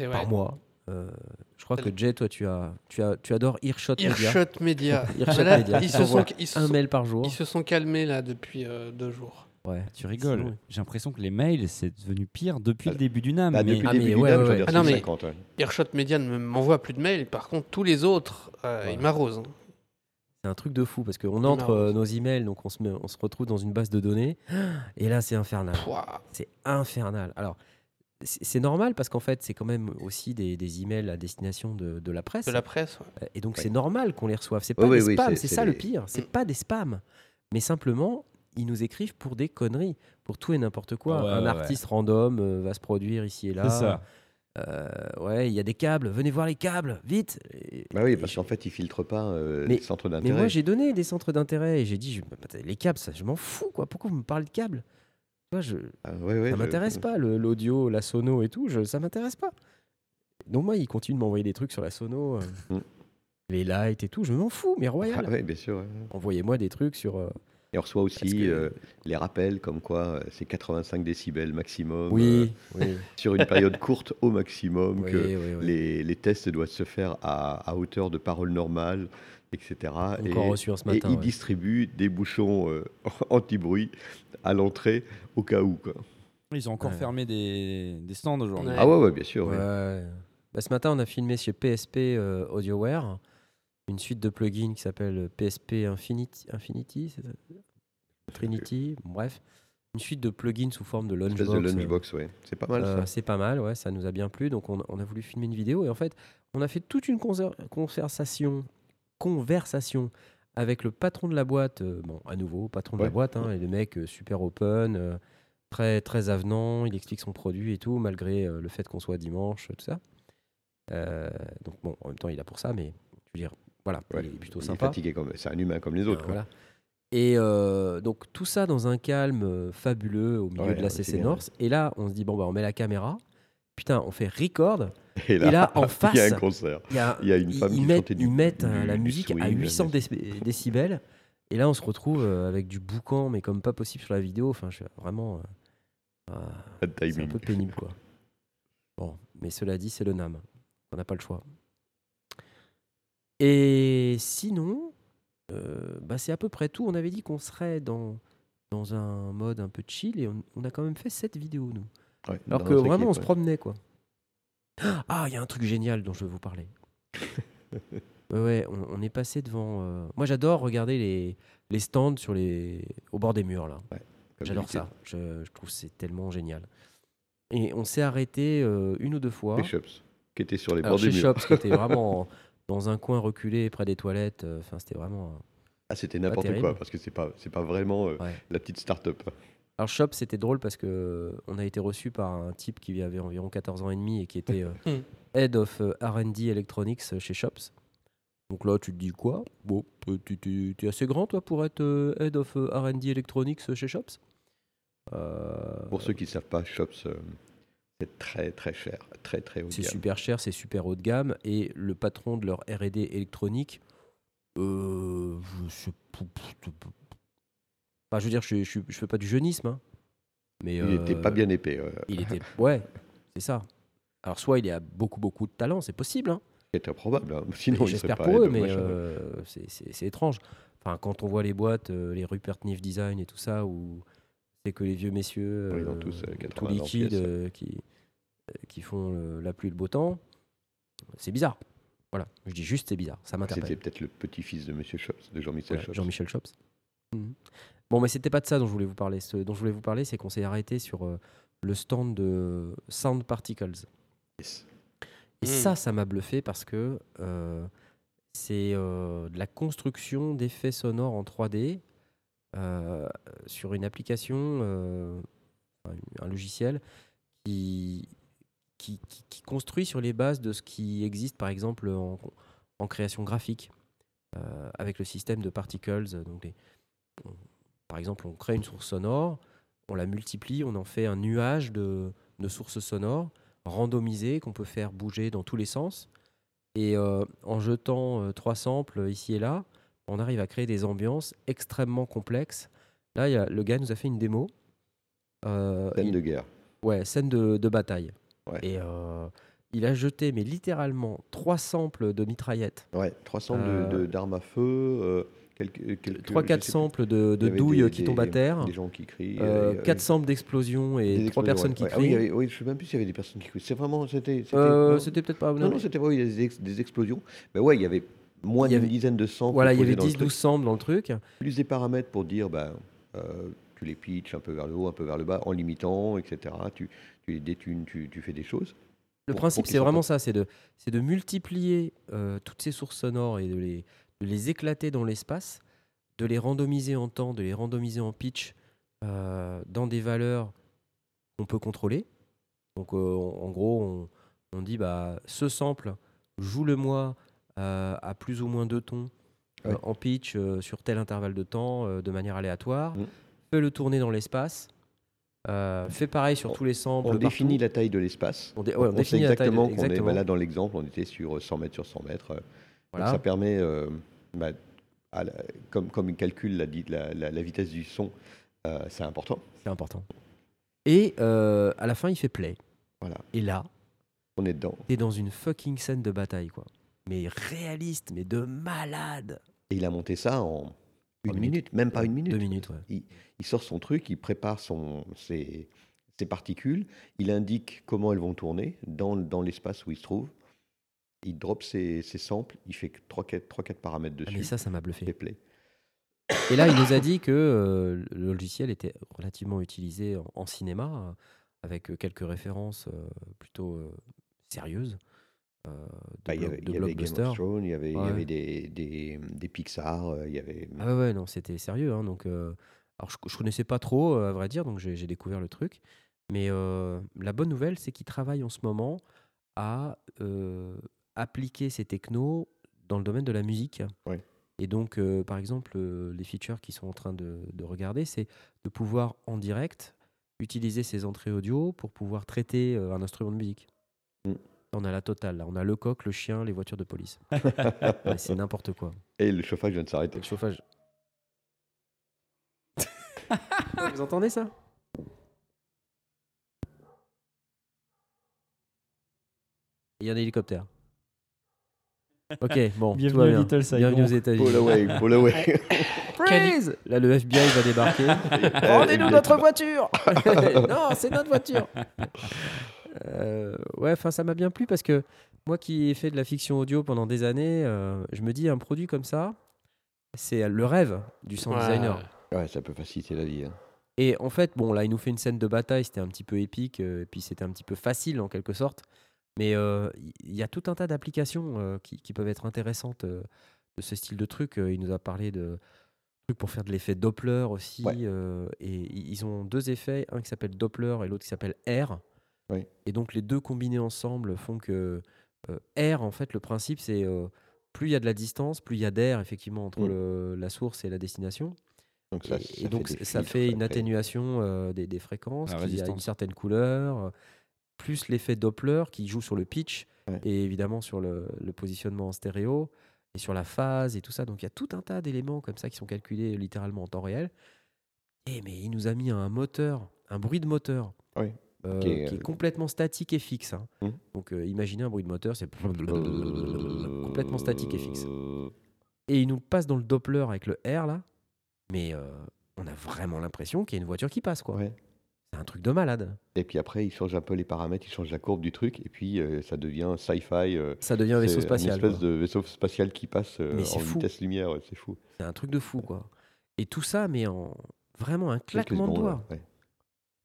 C'est par vrai. mois. Euh, je crois que Jay, toi, tu, as, tu, as, tu adores Earshot Media. Earshot Media. Earshot Media. ils, se sont, ils, se Un sont, mail par jour. ils se sont calmés là depuis euh, deux jours. Ouais. Tu rigoles. Sinon- J'ai l'impression que les mails, c'est devenu pire depuis Ah, le début du NAM. Bah, mais- depuis Ah, le mais début du ouais, NAM, ouais, ouais. Ah non, mais- 50. ouais. Earshot Media ne m'envoie plus de mails. Par contre, tous les autres, euh, Ouais. ils m'arrosent. hein. C'est un truc de fou parce qu'on entre euh, nos emails, donc on se, met, on se retrouve dans une base de données, et là c'est infernal. C'est infernal. Alors, c'est normal parce qu'en fait, c'est quand même aussi des, des emails à destination de, de la presse. De la presse. ouais. Et donc, Ouais. c'est normal qu'on les reçoive. C'est pas des oui, spams, c'est- ça le pire. C'est Mm. pas des spams. Mais simplement, ils nous écrivent pour des conneries, pour tout et n'importe quoi. Ouais, Un ouais, artiste random euh, va se produire ici et là. C'est ça. Euh, ouais, il y a des câbles. Venez voir les câbles, vite. Et- Bah oui, parce qu'en fait, ils filtrent pas euh, Mais- les centres Mais d'intérêt. moi, j'ai donné des centres d'intérêt et j'ai dit, je- bah, les câbles, ça, je m'en fous, quoi. Pourquoi vous me parlez de câbles? Tu vois, je, Ah, ouais, ouais, ça je- m'intéresse pas, l'audio, la sono et tout, je, ça m'intéresse pas. Donc moi, il continue de m'envoyer des trucs sur la sono, euh, Mm. les lights et tout, je m'en fous, mais royal. Ah, ouais, bien sûr. ouais. Envoyez-moi des trucs sur... Et on reçoit aussi que- euh, les rappels comme quoi euh, c'est 85 décibels maximum Oui, oui, euh, sur une période courte au maximum, oui, que oui, oui. les, les tests doivent se faire à, à hauteur de parole normale, etc. Encore et reçu ce et matin. ils ouais. distribuent des bouchons euh, anti-bruit à l'entrée au cas où. Quoi. Ils ont encore Ouais. fermé des, des stands aujourd'hui. Ouais. Ah ouais, ouais, bien sûr. Ouais. ouais. Bah, ce matin, on a filmé chez PSP euh, AudioWare une suite de plugins qui s'appelle PSP Infinity, Infinity Trinity, bref. Une suite de plugins sous forme de espèce de lunchbox, ouais. C'est pas mal Euh, ça. c'est pas mal, ouais, ça nous a bien plu. Donc on, on a voulu filmer une vidéo et en fait, on a fait toute une conversation, conversation avec le patron de la boîte. euh, bon, à nouveau, patron de la Ouais. boîte, hein, et le mec euh, super open, euh, très très avenant. Il explique son produit et tout, malgré le fait qu'on soit dimanche, tout ça. Donc bon, en même temps, il a pour ça, mais je veux dire, voilà, Ouais. il est plutôt Il est fatigué comme c'est un humain comme les Euh, autres. voilà. Et euh, donc tout ça dans un calme euh, fabuleux au milieu Ouais, de la CC North. Et là, on se dit, bon, bah, on met la caméra. Putain, on fait record. Et là, Et là, en il y a face, un concert. Il y a, Il y a une femme ils qui mettent, du- ils mettent du- la musique à swing, 800 mais- déc- décibels. Et là, on se retrouve avec du boucan, mais comme pas possible sur la vidéo. Enfin, je suis vraiment. euh, ah, de c'est un peu pénible, quoi. Bon, mais cela dit, c'est le NAM. On n'a pas le choix. Et sinon, euh, bah, c'est à peu près tout. On avait dit qu'on serait dans, dans un mode un peu chill et on, on a quand même fait cette vidéo, nous. Ouais, Alors que vraiment, on se ouais. promenait, quoi. Ah, il y a un truc génial dont je veux vous parler. ouais, on, on est passé devant. euh, Moi, j'adore regarder les, les stands sur les... au bord des murs, là. J'adore ça. Je, je trouve que c'est tellement génial. Et on s'est arrêté euh, une ou deux fois. Les shops qui étaient sur les bords des chez murs. Shops, qui était vraiment en- dans un coin reculé près des toilettes. euh, Enfin, c'était vraiment. Ah, c'était n'importe quoi parce que c'est pas c'est pas vraiment euh, Ouais. la petite start-up. Alors Shop, c'était drôle parce que euh, on a été reçu par un type qui avait environ 14 ans et demi et qui était euh. Head of euh, R&D Electronics chez Shops. Donc là, tu te dis quoi? Bon, euh, tu, tu- tu es assez grand, toi, pour être euh, Head of euh, R&D Electronics chez Shops? Euh, Pour ceux qui ne savent pas, Shops, euh, c'est très très cher, très très haut de C'est gamme. super cher, c'est super haut de gamme. Et le patron de leur RD électronique, euh, je sais pas. Enfin, je veux dire, je, je, je fais pas du jeunisme. hein. mais, Il n'était euh, pas bien épais. ouais. Il était. Ouais, c'est ça. Alors, soit il a beaucoup, beaucoup de talent, c'est possible. Hein. C'est improbable. hein. Sinon, J'espère pour eux, mais euh, c'est- c'est c'est étrange. Enfin, quand on voit les boîtes, euh, les Rupert Neve Design et tout ça, où c'est que les vieux messieurs, Oui, euh, tous, euh, tout 80 ans liquides, euh, qui, euh, qui font le- la pluie et le beau temps, c'est bizarre. Voilà, je dis juste c'est bizarre, ça C'était m'interpelle. peut-être le petit-fils de Monsieur Shops, de Jean-Michel Ouais, Shops. Jean-Michel Chops. Mhm. Bon, mais c'était pas de ça dont je voulais vous parler. Ce dont je voulais vous parler, c'est qu'on s'est arrêté sur euh, le stand de Sound Particles. Yes. Et Mm. ça, ça m'a bluffé parce que euh, c'est euh, de la construction d'effets sonores en 3D euh, sur une application, euh, un logiciel qui, qui, qui- qui construit sur les bases de ce qui existe par exemple en, en création graphique euh, avec le système de particles. Donc les- on- par exemple, on crée une source sonore, on la multiplie, on en fait un nuage de, de sources sonores randomisées qu'on peut faire bouger dans tous les sens. Et euh, en jetant euh, trois samples ici et là, on arrive à créer des ambiances extrêmement complexes. Là, il y a- le gars nous a fait une démo. Euh, Scène il- de guerre. Ouais, scène de, de bataille. Ouais. Et euh, il a jeté, mais littéralement, trois samples de mitraillettes, Ouais, 300 Euh, de- de- d'armes à feu, euh, quelques, quelques, trois, je quatre sais plus, samples de, de douilles des- qui des- tombent à terre, Des gens qui crient. euh, samples d'explosions et des trois explosions, personnes ouais. qui Ouais. Ah crient. oui, avait- je ne sais même plus s'il y avait des personnes qui crient. C'est vraiment, c'était. Euh, peut-être pas. non, non, c'était vrai, il y avait des, ex- des explosions. Mais ouais, il y avait moins Il y d'une dizaine de samples. Voilà, il y avait dans le 10-12 truc. samples dans le truc. plus des paramètres pour dire ben, euh, tu les pitches un peu vers le haut, un peu vers le bas, en limitant, etc. Tu, tu détunes, tu, tu fais des choses. Le principe, c'est vraiment ça, c'est de, multiplier euh, toutes ces sources sonores et de les, de les éclater dans l'espace, de les randomiser en temps, de les randomiser en pitch euh, dans des valeurs qu'on peut contrôler. Donc, euh, en en gros, on, on dit bah, ce sample, joue-le-moi à plus ou moins deux tons Ouais. en pitch sur tel intervalle de temps de manière aléatoire. Mm. Fais-le tourner dans l'espace. Euh, fais pareil sur On- tous les samples. On partout. définit la taille de l'espace. On dé- ouais, on on sait définit de- exactement qu'on est. bah là, dans l'exemple, on était sur 100 mètres sur 100 mètres. euh, Voilà. ça permet, euh, bah, la- comme, comme il calcule la, vitesse du son, euh, c'est important. C'est important. Et euh, à la fin, il fait play. Voilà. Et là, On est dedans. t'es dans une fucking scène de bataille, quoi. Mais réaliste, mais de malade. Et il a monté ça en une minute, même pas une minute. Deux minutes, ouais. Il sort son truc, il prépare son, ses, ses particules, il indique comment elles vont tourner dans, dans l'espace où il se trouve. Il drop ses, ses samples, il fait 3-4 paramètres Ah, dessus. mais ça, ça m'a bluffé. play. Et là, il nous a dit que euh, le logiciel était relativement utilisé en, en cinéma, avec quelques références euh, plutôt euh, sérieuses. Euh, de, Bah, il y avait, de il y avait Game blockbuster. of Thrones, il y avait, il y Ouais. avait des, des, des Pixar, euh, il y avait... Ah ouais, non, c'était sérieux. hein, donc, euh, alors, je, je connaissais pas trop, à vrai dire, donc j'ai découvert le truc. Mais euh, la bonne nouvelle, c'est qu'ils travaillent en ce moment à euh, appliquer ces technos dans le domaine de la musique. Ouais. Et donc, par exemple, les features qu'ils sont en train de, de regarder, c'est de pouvoir en direct utiliser ces entrées audio pour pouvoir traiter un instrument de musique. Mm. On a la totale, là. On a le coq, le chien, les voitures de police. Ouais, c'est n'importe quoi. Et le chauffage vient de s'arrêter. Le chauffage. Vous entendez ça? Il y a un hélicoptère. Ok, bon, tout Bienvenue va à bien. Little Saigon. Bienvenue aux États-Unis. Pull away, pull away. Freeze Là, le FBI va débarquer. Rendez-nous FBI notre voiture Non, c'est notre voiture Euh, Ouais, enfin, ça m'a bien plu parce que moi qui ai fait de la fiction audio pendant des années, euh, je me dis un produit comme ça, c'est le rêve du sound Ouais, designer. ouais. Ça peut faciliter la vie. hein. Et en fait, bon, là, il nous fait une scène de bataille, c'était un petit peu épique, euh, et puis c'était un petit peu facile en quelque sorte. Mais euh, il y a tout un tas d'applications euh, qui, qui peuvent être intéressantes euh, de ce style de truc. Il nous a parlé de trucs pour faire de l'effet Doppler aussi. Ouais. euh, et ils ont deux effets, un qui s'appelle Doppler et l'autre qui s'appelle R. Et donc les deux combinés ensemble font que euh, R, en fait, le principe, c'est euh, plus il y a de la distance, plus il y a d'air effectivement entre Mm. le- la source et la destination. Donc ça, et, ça et donc fait ça fait une atténuation euh, des, des fréquences, La qui a une certaine couleur, plus l'effet Doppler qui joue sur le pitch Ouais. et évidemment sur le, le positionnement en stéréo et sur la phase et tout ça. Donc il y a tout un tas d'éléments comme ça qui sont calculés littéralement en temps réel. Et mais il nous a mis un moteur, un bruit de moteur. Oui. Euh, Qui qui, est, complètement statique et fixe. hein. Mhm. Donc euh, imaginez un bruit de moteur, c'est complètement statique et fixe. Et il nous passe dans le Doppler avec le R là, mais euh, on a vraiment l'impression qu'il y a une voiture qui passe quoi. Ouais. C'est un truc de malade. Et puis après, il change un peu les paramètres, il change la courbe du truc, et puis ça devient sci-fi. Ça devient un vaisseau spatial. Une espèce quoi. de vaisseau spatial qui passe en fou. vitesse lumière, ouais, c'est fou. C'est un truc de fou quoi. Et tout ça, mais en vraiment un claquement de doigts. Ouais,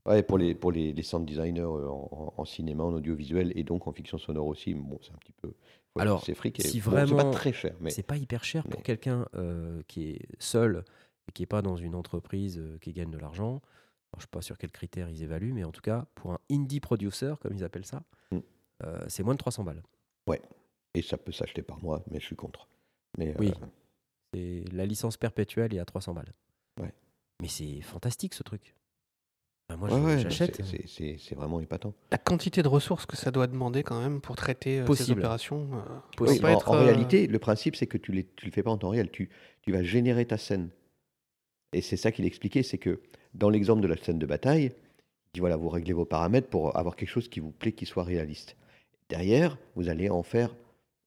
Ouais. Ouais, pour les, pour les, les sound designers euh, en, en- en cinéma, en audiovisuel et donc en fiction sonore aussi, bon, c'est un petit peu. Alors, c'est fric. et- si bon, c'est pas très cher, mais C'est pas hyper cher pour quelqu'un euh, qui est seul et qui est pas dans une entreprise euh, qui gagne de l'argent. Alors, je suis pas sur quels critères ils évaluent, mais en tout cas, pour un indie producer, comme ils appellent ça, Mm. euh, c'est moins de 300 balles. et ça peut s'acheter par mois, mais je suis contre. Mais Oui. C'est la licence perpétuelle est à 300 balles. Ouais. Mais c'est fantastique ce truc. Enfin, moi, ouais, ouais, j'achète. c'est- vraiment épatant. La quantité de ressources que ça doit demander quand même pour traiter euh, ces Possible. opérations. euh, Oui, pas en, être, en euh, réalité, le principe, c'est que tu ne le fais pas en temps réel. Tu, tu vas générer ta scène. Et c'est ça qu'il expliquait, c'est que dans l'exemple de la scène de bataille, il dit voilà, vous réglez vos paramètres pour avoir quelque chose qui vous plaît, qui soit réaliste. Derrière, vous allez en faire,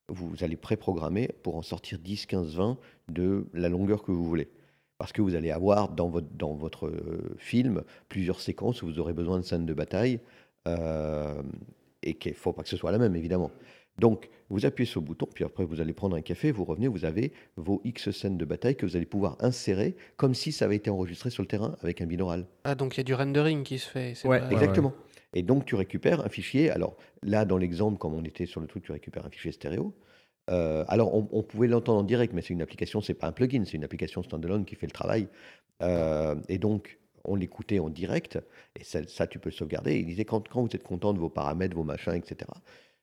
vous allez préprogrammer pour en sortir 10, 15, 20 de la longueur que vous voulez. Parce que vous allez avoir dans votre, dans votre euh, film plusieurs séquences où vous aurez besoin de scènes de bataille euh, et qu'il ne faut pas que ce soit la même, évidemment. Donc, vous appuyez sur le bouton, puis après, vous allez prendre un café, vous revenez, vous avez vos X scènes de bataille que vous allez pouvoir insérer comme si ça avait été enregistré sur le terrain avec un binaural. Ah, donc il y a du rendering qui se fait. Ouais, pas- ouais. Exactement. Et donc, tu récupères un fichier. Alors, là, dans l'exemple, comme on était sur le truc, tu récupères un fichier stéréo. Euh, alors, on, pouvait l'entendre en direct, mais c'est une application, c'est pas un plugin, c'est une application standalone qui fait le travail. Euh, et donc, on l'écoutait en direct, et ça, tu peux le sauvegarder. Il disait quand, vous êtes content de vos paramètres, vos machins, etc.,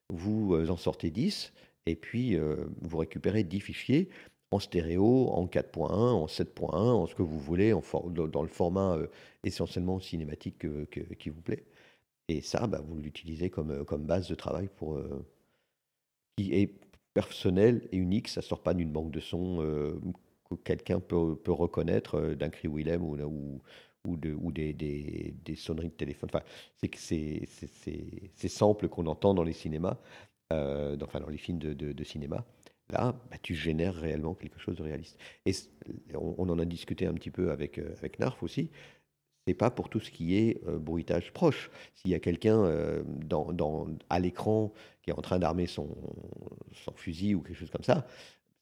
vous euh, en sortez 10, et puis vous récupérez 10 fichiers en stéréo, en 4.1, en 7.1, en ce que vous voulez, dans le format essentiellement cinématique que- que- qui vous plaît. Et ça, bah, vous l'utilisez comme, comme base de travail pour, qui est personnel et unique. Ça sort pas d'une banque de sons euh, que quelqu'un peut, peut reconnaître euh, d'un cri Willem ou, ou, ou, de, des, des, des sonneries de téléphone. Enfin, c'est ces samples qu'on entend dans les cinémas, euh, dans, enfin, dans les films de, de- cinéma. Là, bah, tu génères réellement quelque chose de réaliste. Et on, on en a discuté un petit peu avec, euh, avec Narf aussi. Pas pour tout ce qui est euh, bruitage proche. S'il y a quelqu'un euh, dans, dans- à l'écran qui est en train d'armer son, son fusil ou quelque chose comme ça,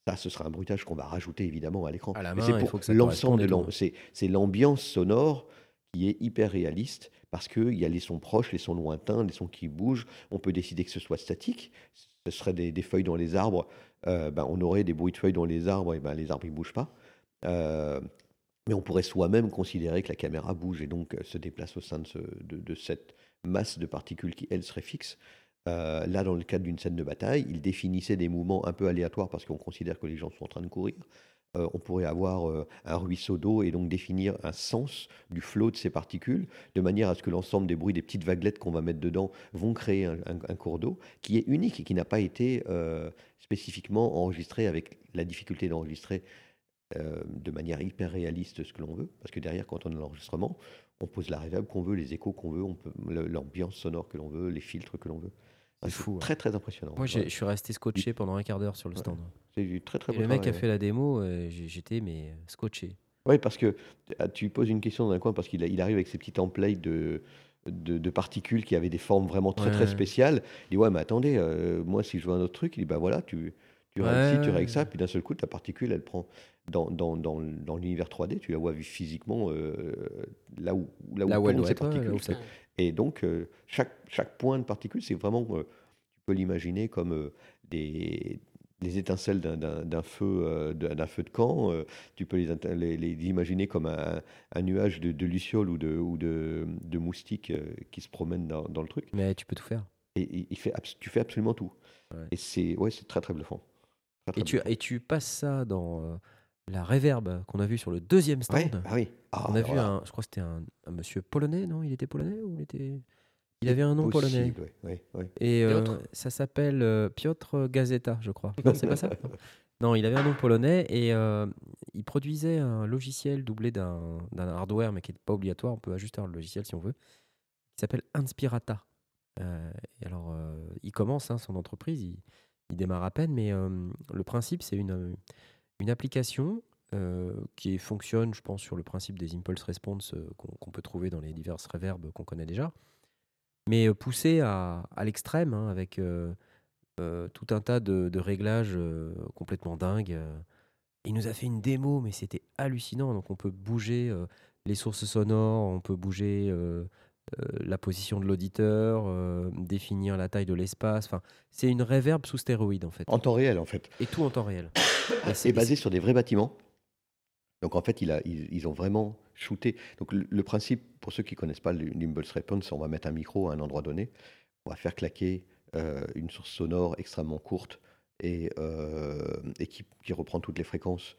ça, ce sera un bruitage qu'on va rajouter évidemment à l'écran. C'est pour l'ensemble de c'est c'est l'ambiance sonore qui est hyper réaliste parce qu'il y a les sons proches, les sons lointains, les sons qui bougent. On peut décider que ce soit statique. Ce serait des, des feuilles dans les arbres. euh, ben, on aurait des bruits de feuilles dans les arbres et ben, les arbres ne bougent pas. Euh, mais on pourrait soi-même considérer que la caméra bouge et donc euh, se déplace au sein de, ce- de- de cette masse de particules qui, elle, serait fixe. Euh, là, dans le cadre d'une scène de bataille, il définissait des mouvements un peu aléatoires parce qu'on considère que les gens sont en train de courir. Euh, on pourrait avoir un ruisseau d'eau et donc définir un sens du flot de ces particules, de manière à ce que l'ensemble des bruits des petites vaguelettes qu'on va mettre dedans vont créer un, cours d'eau qui est unique et qui n'a pas été spécifiquement enregistré avec la difficulté d'enregistrer euh, de manière hyper réaliste ce que l'on veut. Parce que derrière, quand on a l'enregistrement, on pose la reverb qu'on veut, les échos qu'on veut, on peut le- l'ambiance sonore que l'on veut, les filtres que l'on veut. C'est fou, ouais. Très très impressionnant. Moi, Ouais. je suis resté scotché pendant un quart d'heure sur le Ouais. stand. C'est du très très Et beau le mec a fait la démo, euh, j'étais mais scotché. Oui, parce que ah, tu poses une question dans un coin parce qu'il il arrive avec ses petits templates de, de, de particules qui avaient des formes vraiment très Ouais, très spéciales. Il dit ouais, mais attendez, euh, moi si je veux un autre truc, il dit bah voilà, tu tu Ouais, règles ci, tu règles ça, puis d'un seul coup ta particule, elle prend dans, dans, dans, dans l'univers 3D, tu la vois physiquement euh, là où là où, Là où elle tournent doit ces être, ouais, là particules. où ça- Et donc, euh, chaque, chaque point de particule, c'est vraiment, euh, tu peux l'imaginer comme des, les étincelles d'un- feu, d'un feu de camp. tu peux les, les- les imaginer comme un, un nuage de, de lucioles ou de, ou de, de moustiques qui se promènent dans, dans le truc. Mais tu peux tout faire. Et il- fait, tu fais absolument tout. Ouais. Et c'est ouais, très, très bluffant. Très, très Et tu, et tu passes ça dans la reverb qu'on a vu sur le deuxième stand. Ouais, ah oui. Ah, On a vu un, je crois que c'était un, un monsieur polonais, non? Il était polonais ou il était Il avait un nom polonais? possible, oui, oui, oui. Et euh, ça s'appelle euh, Piotr Gazeta, je crois. Non, c'est pas ça? Non. Non, il avait un nom polonais et euh, il produisait un logiciel doublé d'un d'un hardware, mais qui n'est pas obligatoire. On peut ajuster le logiciel si on veut. Il s'appelle Inspirata. Euh, et alors, euh, il commence hein, son entreprise, il, il démarre à peine, mais euh, le principe, c'est une, une application euh, qui fonctionne, je pense, sur le principe des impulse response euh, qu'on peut trouver dans les diverses reverbs qu'on connaît déjà, mais euh, poussée à, à l'extrême, hein, avec tout un tas de, de réglages complètement dingues. Il nous a fait une démo, mais c'était hallucinant. Donc, on peut bouger les sources sonores, on peut bouger euh, la position de l'auditeur, euh, définir la taille de l'espace. Enfin, c'est une reverb sous stéroïde, en fait. En temps réel, en fait. Et tout en temps réel. Et C'est basé sur des vrais bâtiments. Donc en fait, il a, ils, ils ont vraiment shooté. Donc le, le principe, pour ceux qui ne connaissent pas l'impulse response, on va mettre un micro à un endroit donné, on va faire claquer euh, une source sonore extrêmement courte et, euh, et qui, qui reprend toutes les fréquences.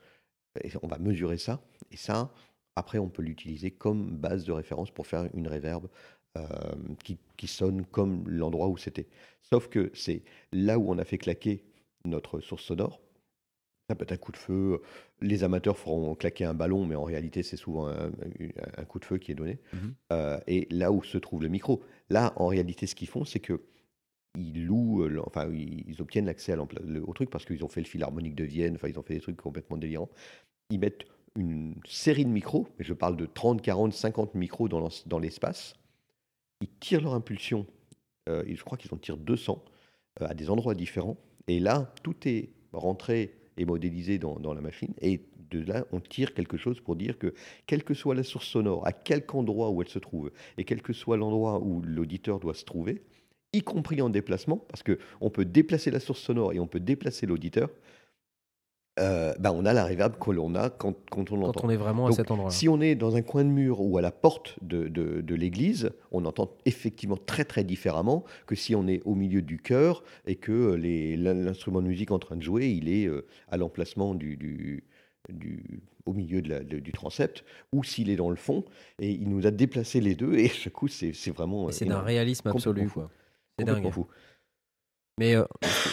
Et on va mesurer ça. Et ça, après, on peut l'utiliser comme base de référence pour faire une reverb euh, qui, qui sonne comme l'endroit où c'était. Sauf que c'est là où on a fait claquer notre source sonore. Ça peut être un coup de feu. Les amateurs feront claquer un ballon, mais en réalité, c'est souvent un, un coup de feu qui est donné. Mhm. Euh, et là où se trouve le micro. Là, en réalité, ce qu'ils font, c'est que ils louent, euh, enfin, ils, obtiennent l'accès au truc parce qu'ils ont fait le philharmonique de Vienne, enfin, ils ont fait des trucs complètement délirants. Ils mettent une série de micros, je parle de 30, 40, 50 micros dans l'espace. Ils tirent leur impulsion, euh, je crois qu'ils en tirent 200 euh, à des endroits différents. Et là, tout est rentré et modélisé dans, dans la machine. Et de là, on tire quelque chose pour dire que, quelle que soit la source sonore, à quelque endroit où elle se trouve, et quel que soit l'endroit où l'auditeur doit se trouver, y compris en déplacement, parce qu'on peut déplacer la source sonore et on peut déplacer l'auditeur, euh, ben on a la reverb que l'on a quand, quand on Quand l'entend. on est vraiment à cet endroit-là. Si on est dans un coin de mur ou à la porte de, de- de l'église, on entend effectivement très très différemment que si on est au milieu du chœur et que l'in- l'instrument de musique en train de jouer, il est euh, à l'emplacement du, du- du- au milieu de la- de- du transept ou s'il est dans le fond. Et il nous a déplacé les deux et ce coup, c'est vraiment. Euh, C'est d'un réalisme absolu, quoi. C'est dingue. fou. Mais euh,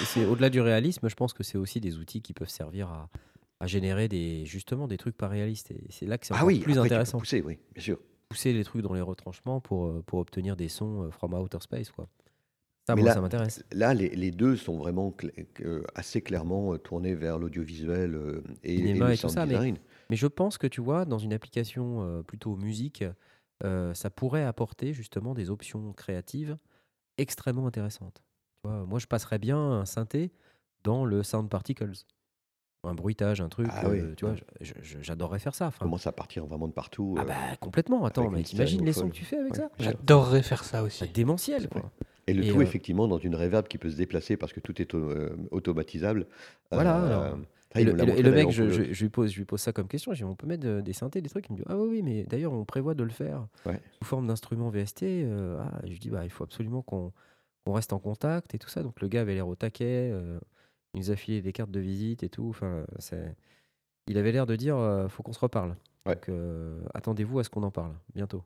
c'est au-delà du réalisme, je pense que c'est aussi des outils qui peuvent servir à, à générer des, justement des trucs pas réalistes. Et c'est là que c'est Ah oui, plus après, intéressant. pousser, oui, bien sûr. Pousser les trucs dans les retranchements pour, euh, pour obtenir des sons euh, from outer space. Quoi. Ça, Mais moi, là- ça m'intéresse. Là, les, les deux sont vraiment cl- euh, assez clairement tournés vers l'audiovisuel euh, et, et le et tout sound ça, mais- design. Mais je pense que tu vois, dans une application plutôt musique, ça pourrait apporter justement des options créatives extrêmement intéressantes. Moi, je passerais bien un synthé dans le Sound Particles. Un bruitage, un truc. Ah oui, tu vois, j'adorerais faire ça. Enfin, commence à partir vraiment de partout. ah bah complètement. Attends, mais t'imagines les sons que tu fais avec Ouais. ça? J'adorerais faire ça aussi. C'est démentiel, quoi. Et le Et, tout, euh, effectivement, dans une reverb qui peut se déplacer parce que tout est euh, automatisable. Voilà, Euh, Et le, et mec, je, colloque. je- je lui pose, je lui pose ça comme question. Je dis, on peut mettre de- des synthés, des trucs? Il me dit, ah oui, oui, mais d'ailleurs, on prévoit de le faire Ouais. sous forme d'instrument VST. euh, ah, je dis, bah, il faut absolument qu'on qu'on reste en contact et tout ça. Donc le gars avait l'air au taquet. euh, il nous a filé des cartes de visite et tout. Enfin, c'est. Il avait l'air de dire, euh, faut qu'on se reparle. Ouais. Donc euh, attendez-vous à ce qu'on en parle bientôt.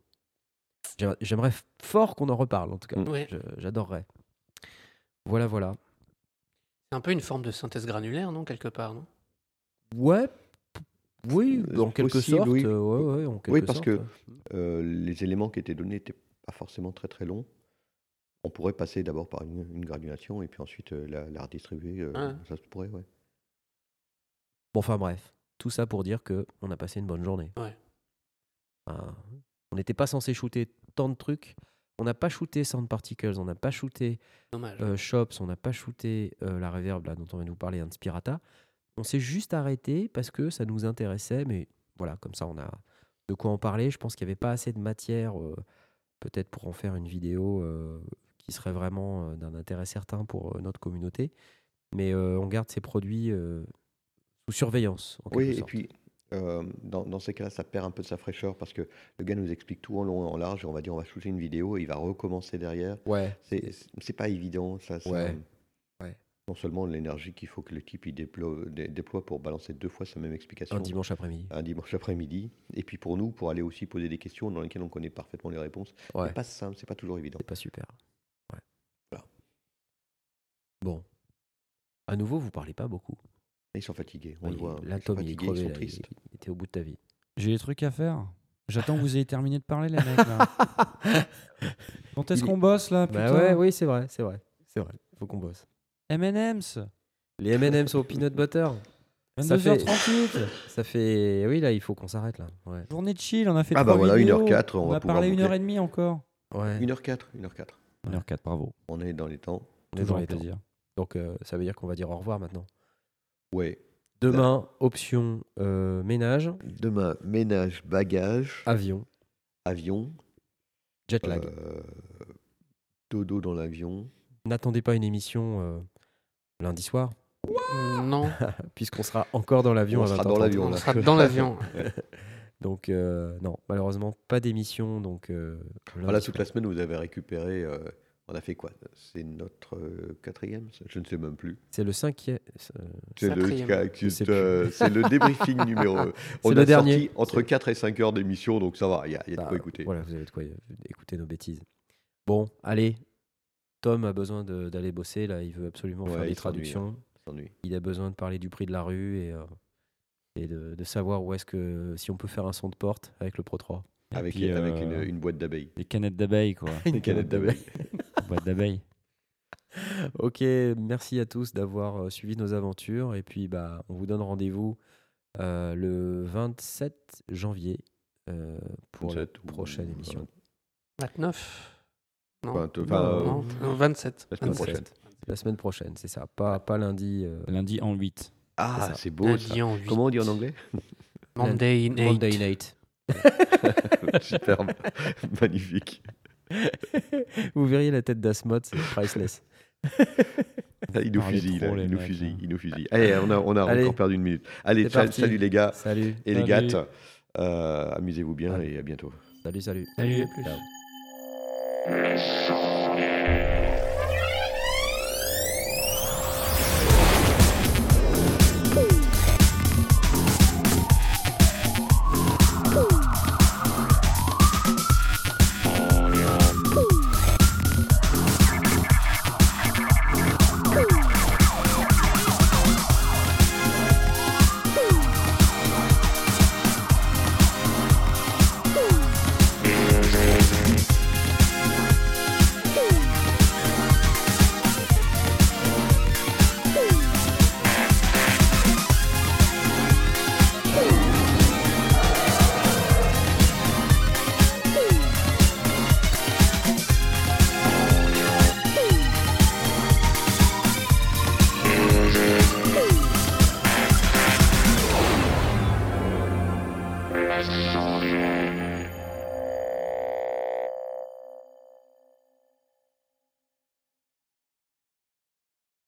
J'aimerais- fort qu'on en reparle, en tout cas. Mm. Ouais. J'adorerais. Voilà, voilà. C'est un peu une forme de synthèse granulaire, non, quelque part, non? Ouais, oui, en quelque possible, sorte. oui. euh, ouais, ouais, en quelque Oui, parce sorte, que euh, les éléments qui étaient donnés n'étaient pas forcément très très longs. On pourrait passer d'abord par une, une granulation et puis ensuite euh, la, la redistribuer. euh, Ouais. Ça se pourrait, ouais. Bon, enfin bref, tout ça pour dire que on a passé une bonne journée. Ouais. Enfin, on n'était pas censé shooter tant de trucs. On n'a pas shooté Sound Particles, on n'a pas shooté euh, Shops, on n'a pas shooté euh, la reverb là, dont on va nous parler, Inspirata. On s'est juste arrêté parce que ça nous intéressait, mais voilà, comme ça on a de quoi en parler. Je pense qu'il n'y avait pas assez de matière, euh, peut-être pour en faire une vidéo euh, qui serait vraiment euh, d'un intérêt certain pour euh, notre communauté. Mais euh, on garde ces produits sous surveillance. En Oui, et sorte. puis euh, dans, dans ces cas-là, ça perd un peu de sa fraîcheur parce que le gars nous explique tout en long et en large et on va dire on va shooter une vidéo et il va recommencer derrière. ouais, C'est pas évident. Ça, ça- Ouais. Non seulement l'énergie qu'il faut que le type il déploie, dé- déploie pour balancer deux fois sa même explication Un dimanche après-midi. un dimanche après-midi, et puis pour nous, pour aller aussi poser des questions dans lesquelles on connaît parfaitement les réponses. Ouais. C'est pas simple, c'est pas toujours évident. C'est pas super. Bon. À nouveau, vous parlez pas beaucoup. Ils sont fatigués, on Ouais, le voit. hein. Là, Ils sont Tom, il est fatigués, crevé. ils sont là, il, tristes. il était au bout de ta vie. J'ai des trucs à faire. J'attends que vous ayez terminé de parler, les mecs. Là. Quand est-ce Il est- qu'on bosse là Bah putain ouais, oui, c'est vrai, c'est vrai. C'est vrai. Faut qu'on bosse. M&M's. Les M&M's au peanut butter. Ça fait- 22h38. Ça fait. Oui, là, il faut qu'on s'arrête là. Ouais. Journée de chill, on a fait Ah bah trois voilà, vidéos. 1h04, on On, va a pouvoir parlé une boucler. heure et demie encore. Ouais. 1h04, 1h04. 1h04, bravo. On est dans les temps. On est Toujours dans un les temps. plaisir. Donc, euh, ça veut dire qu'on va dire au revoir maintenant. Ouais. Demain, option euh, ménage, Demain, ménage, bagages, avion, avion, jet lag. euh, dodo dans l'avion. N'attendez pas une émission euh, lundi soir, Non, puisqu'on sera encore dans l'avion On sera 20h30. dans l'avion, on sera dans l'avion. Donc, euh, non, malheureusement, pas d'émission. Donc, euh, Voilà, toute la semaine, vous avez récupéré. euh, on a fait quoi? C'est notre euh, quatrième? Je ne sais même plus. C'est le cinquième. euh, C'est le, Je sais euh, c'est le débriefing numéro. On le a dernier. sorti entre 4 et 5 heures d'émission, donc ça va, il y a, il y a de bah, quoi écouter. Voilà, vous avez de quoi euh, écouter nos bêtises. Bon, allez. Tom a besoin d'aller bosser. Là, il veut absolument Ouais, faire des traductions. S'ennuie. Il a besoin de parler du prix de la rue et, euh, et de, de savoir où est-ce que si on peut faire un son de porte avec le Pro 3. Et Avec, puis, avec euh, une, une boîte d'abeilles. Des canettes d'abeilles, quoi. Une canette d'abeilles. Boîte d'abeilles. Ok, merci à tous d'avoir euh, suivi nos aventures et puis bah on vous donne rendez-vous euh, le 27 janvier euh, pour 27 la prochaine émission. 29 Non, Enfin, te- enfin, euh, non, non, 27. la semaine 27. prochaine. La semaine prochaine, c'est ça. Pas, pas lundi. euh, Lundi en 8. Ah, ça. c'est beau ça. Lundi en huit. Comment on dit en anglais? Monday in eight. Monday night. Superbe. Magnifique. Vous verriez la tête d'Asmod, c'est priceless. Il nous fusille, là, il nous fusille, il nous fusille. Allez, on a, on a Allez. encore perdu une minute. Allez, salut les gars Salut. et les gattes. Euh, Amusez-vous bien Allez. et à bientôt. Salut, salut. Salut, à plus. Ciao.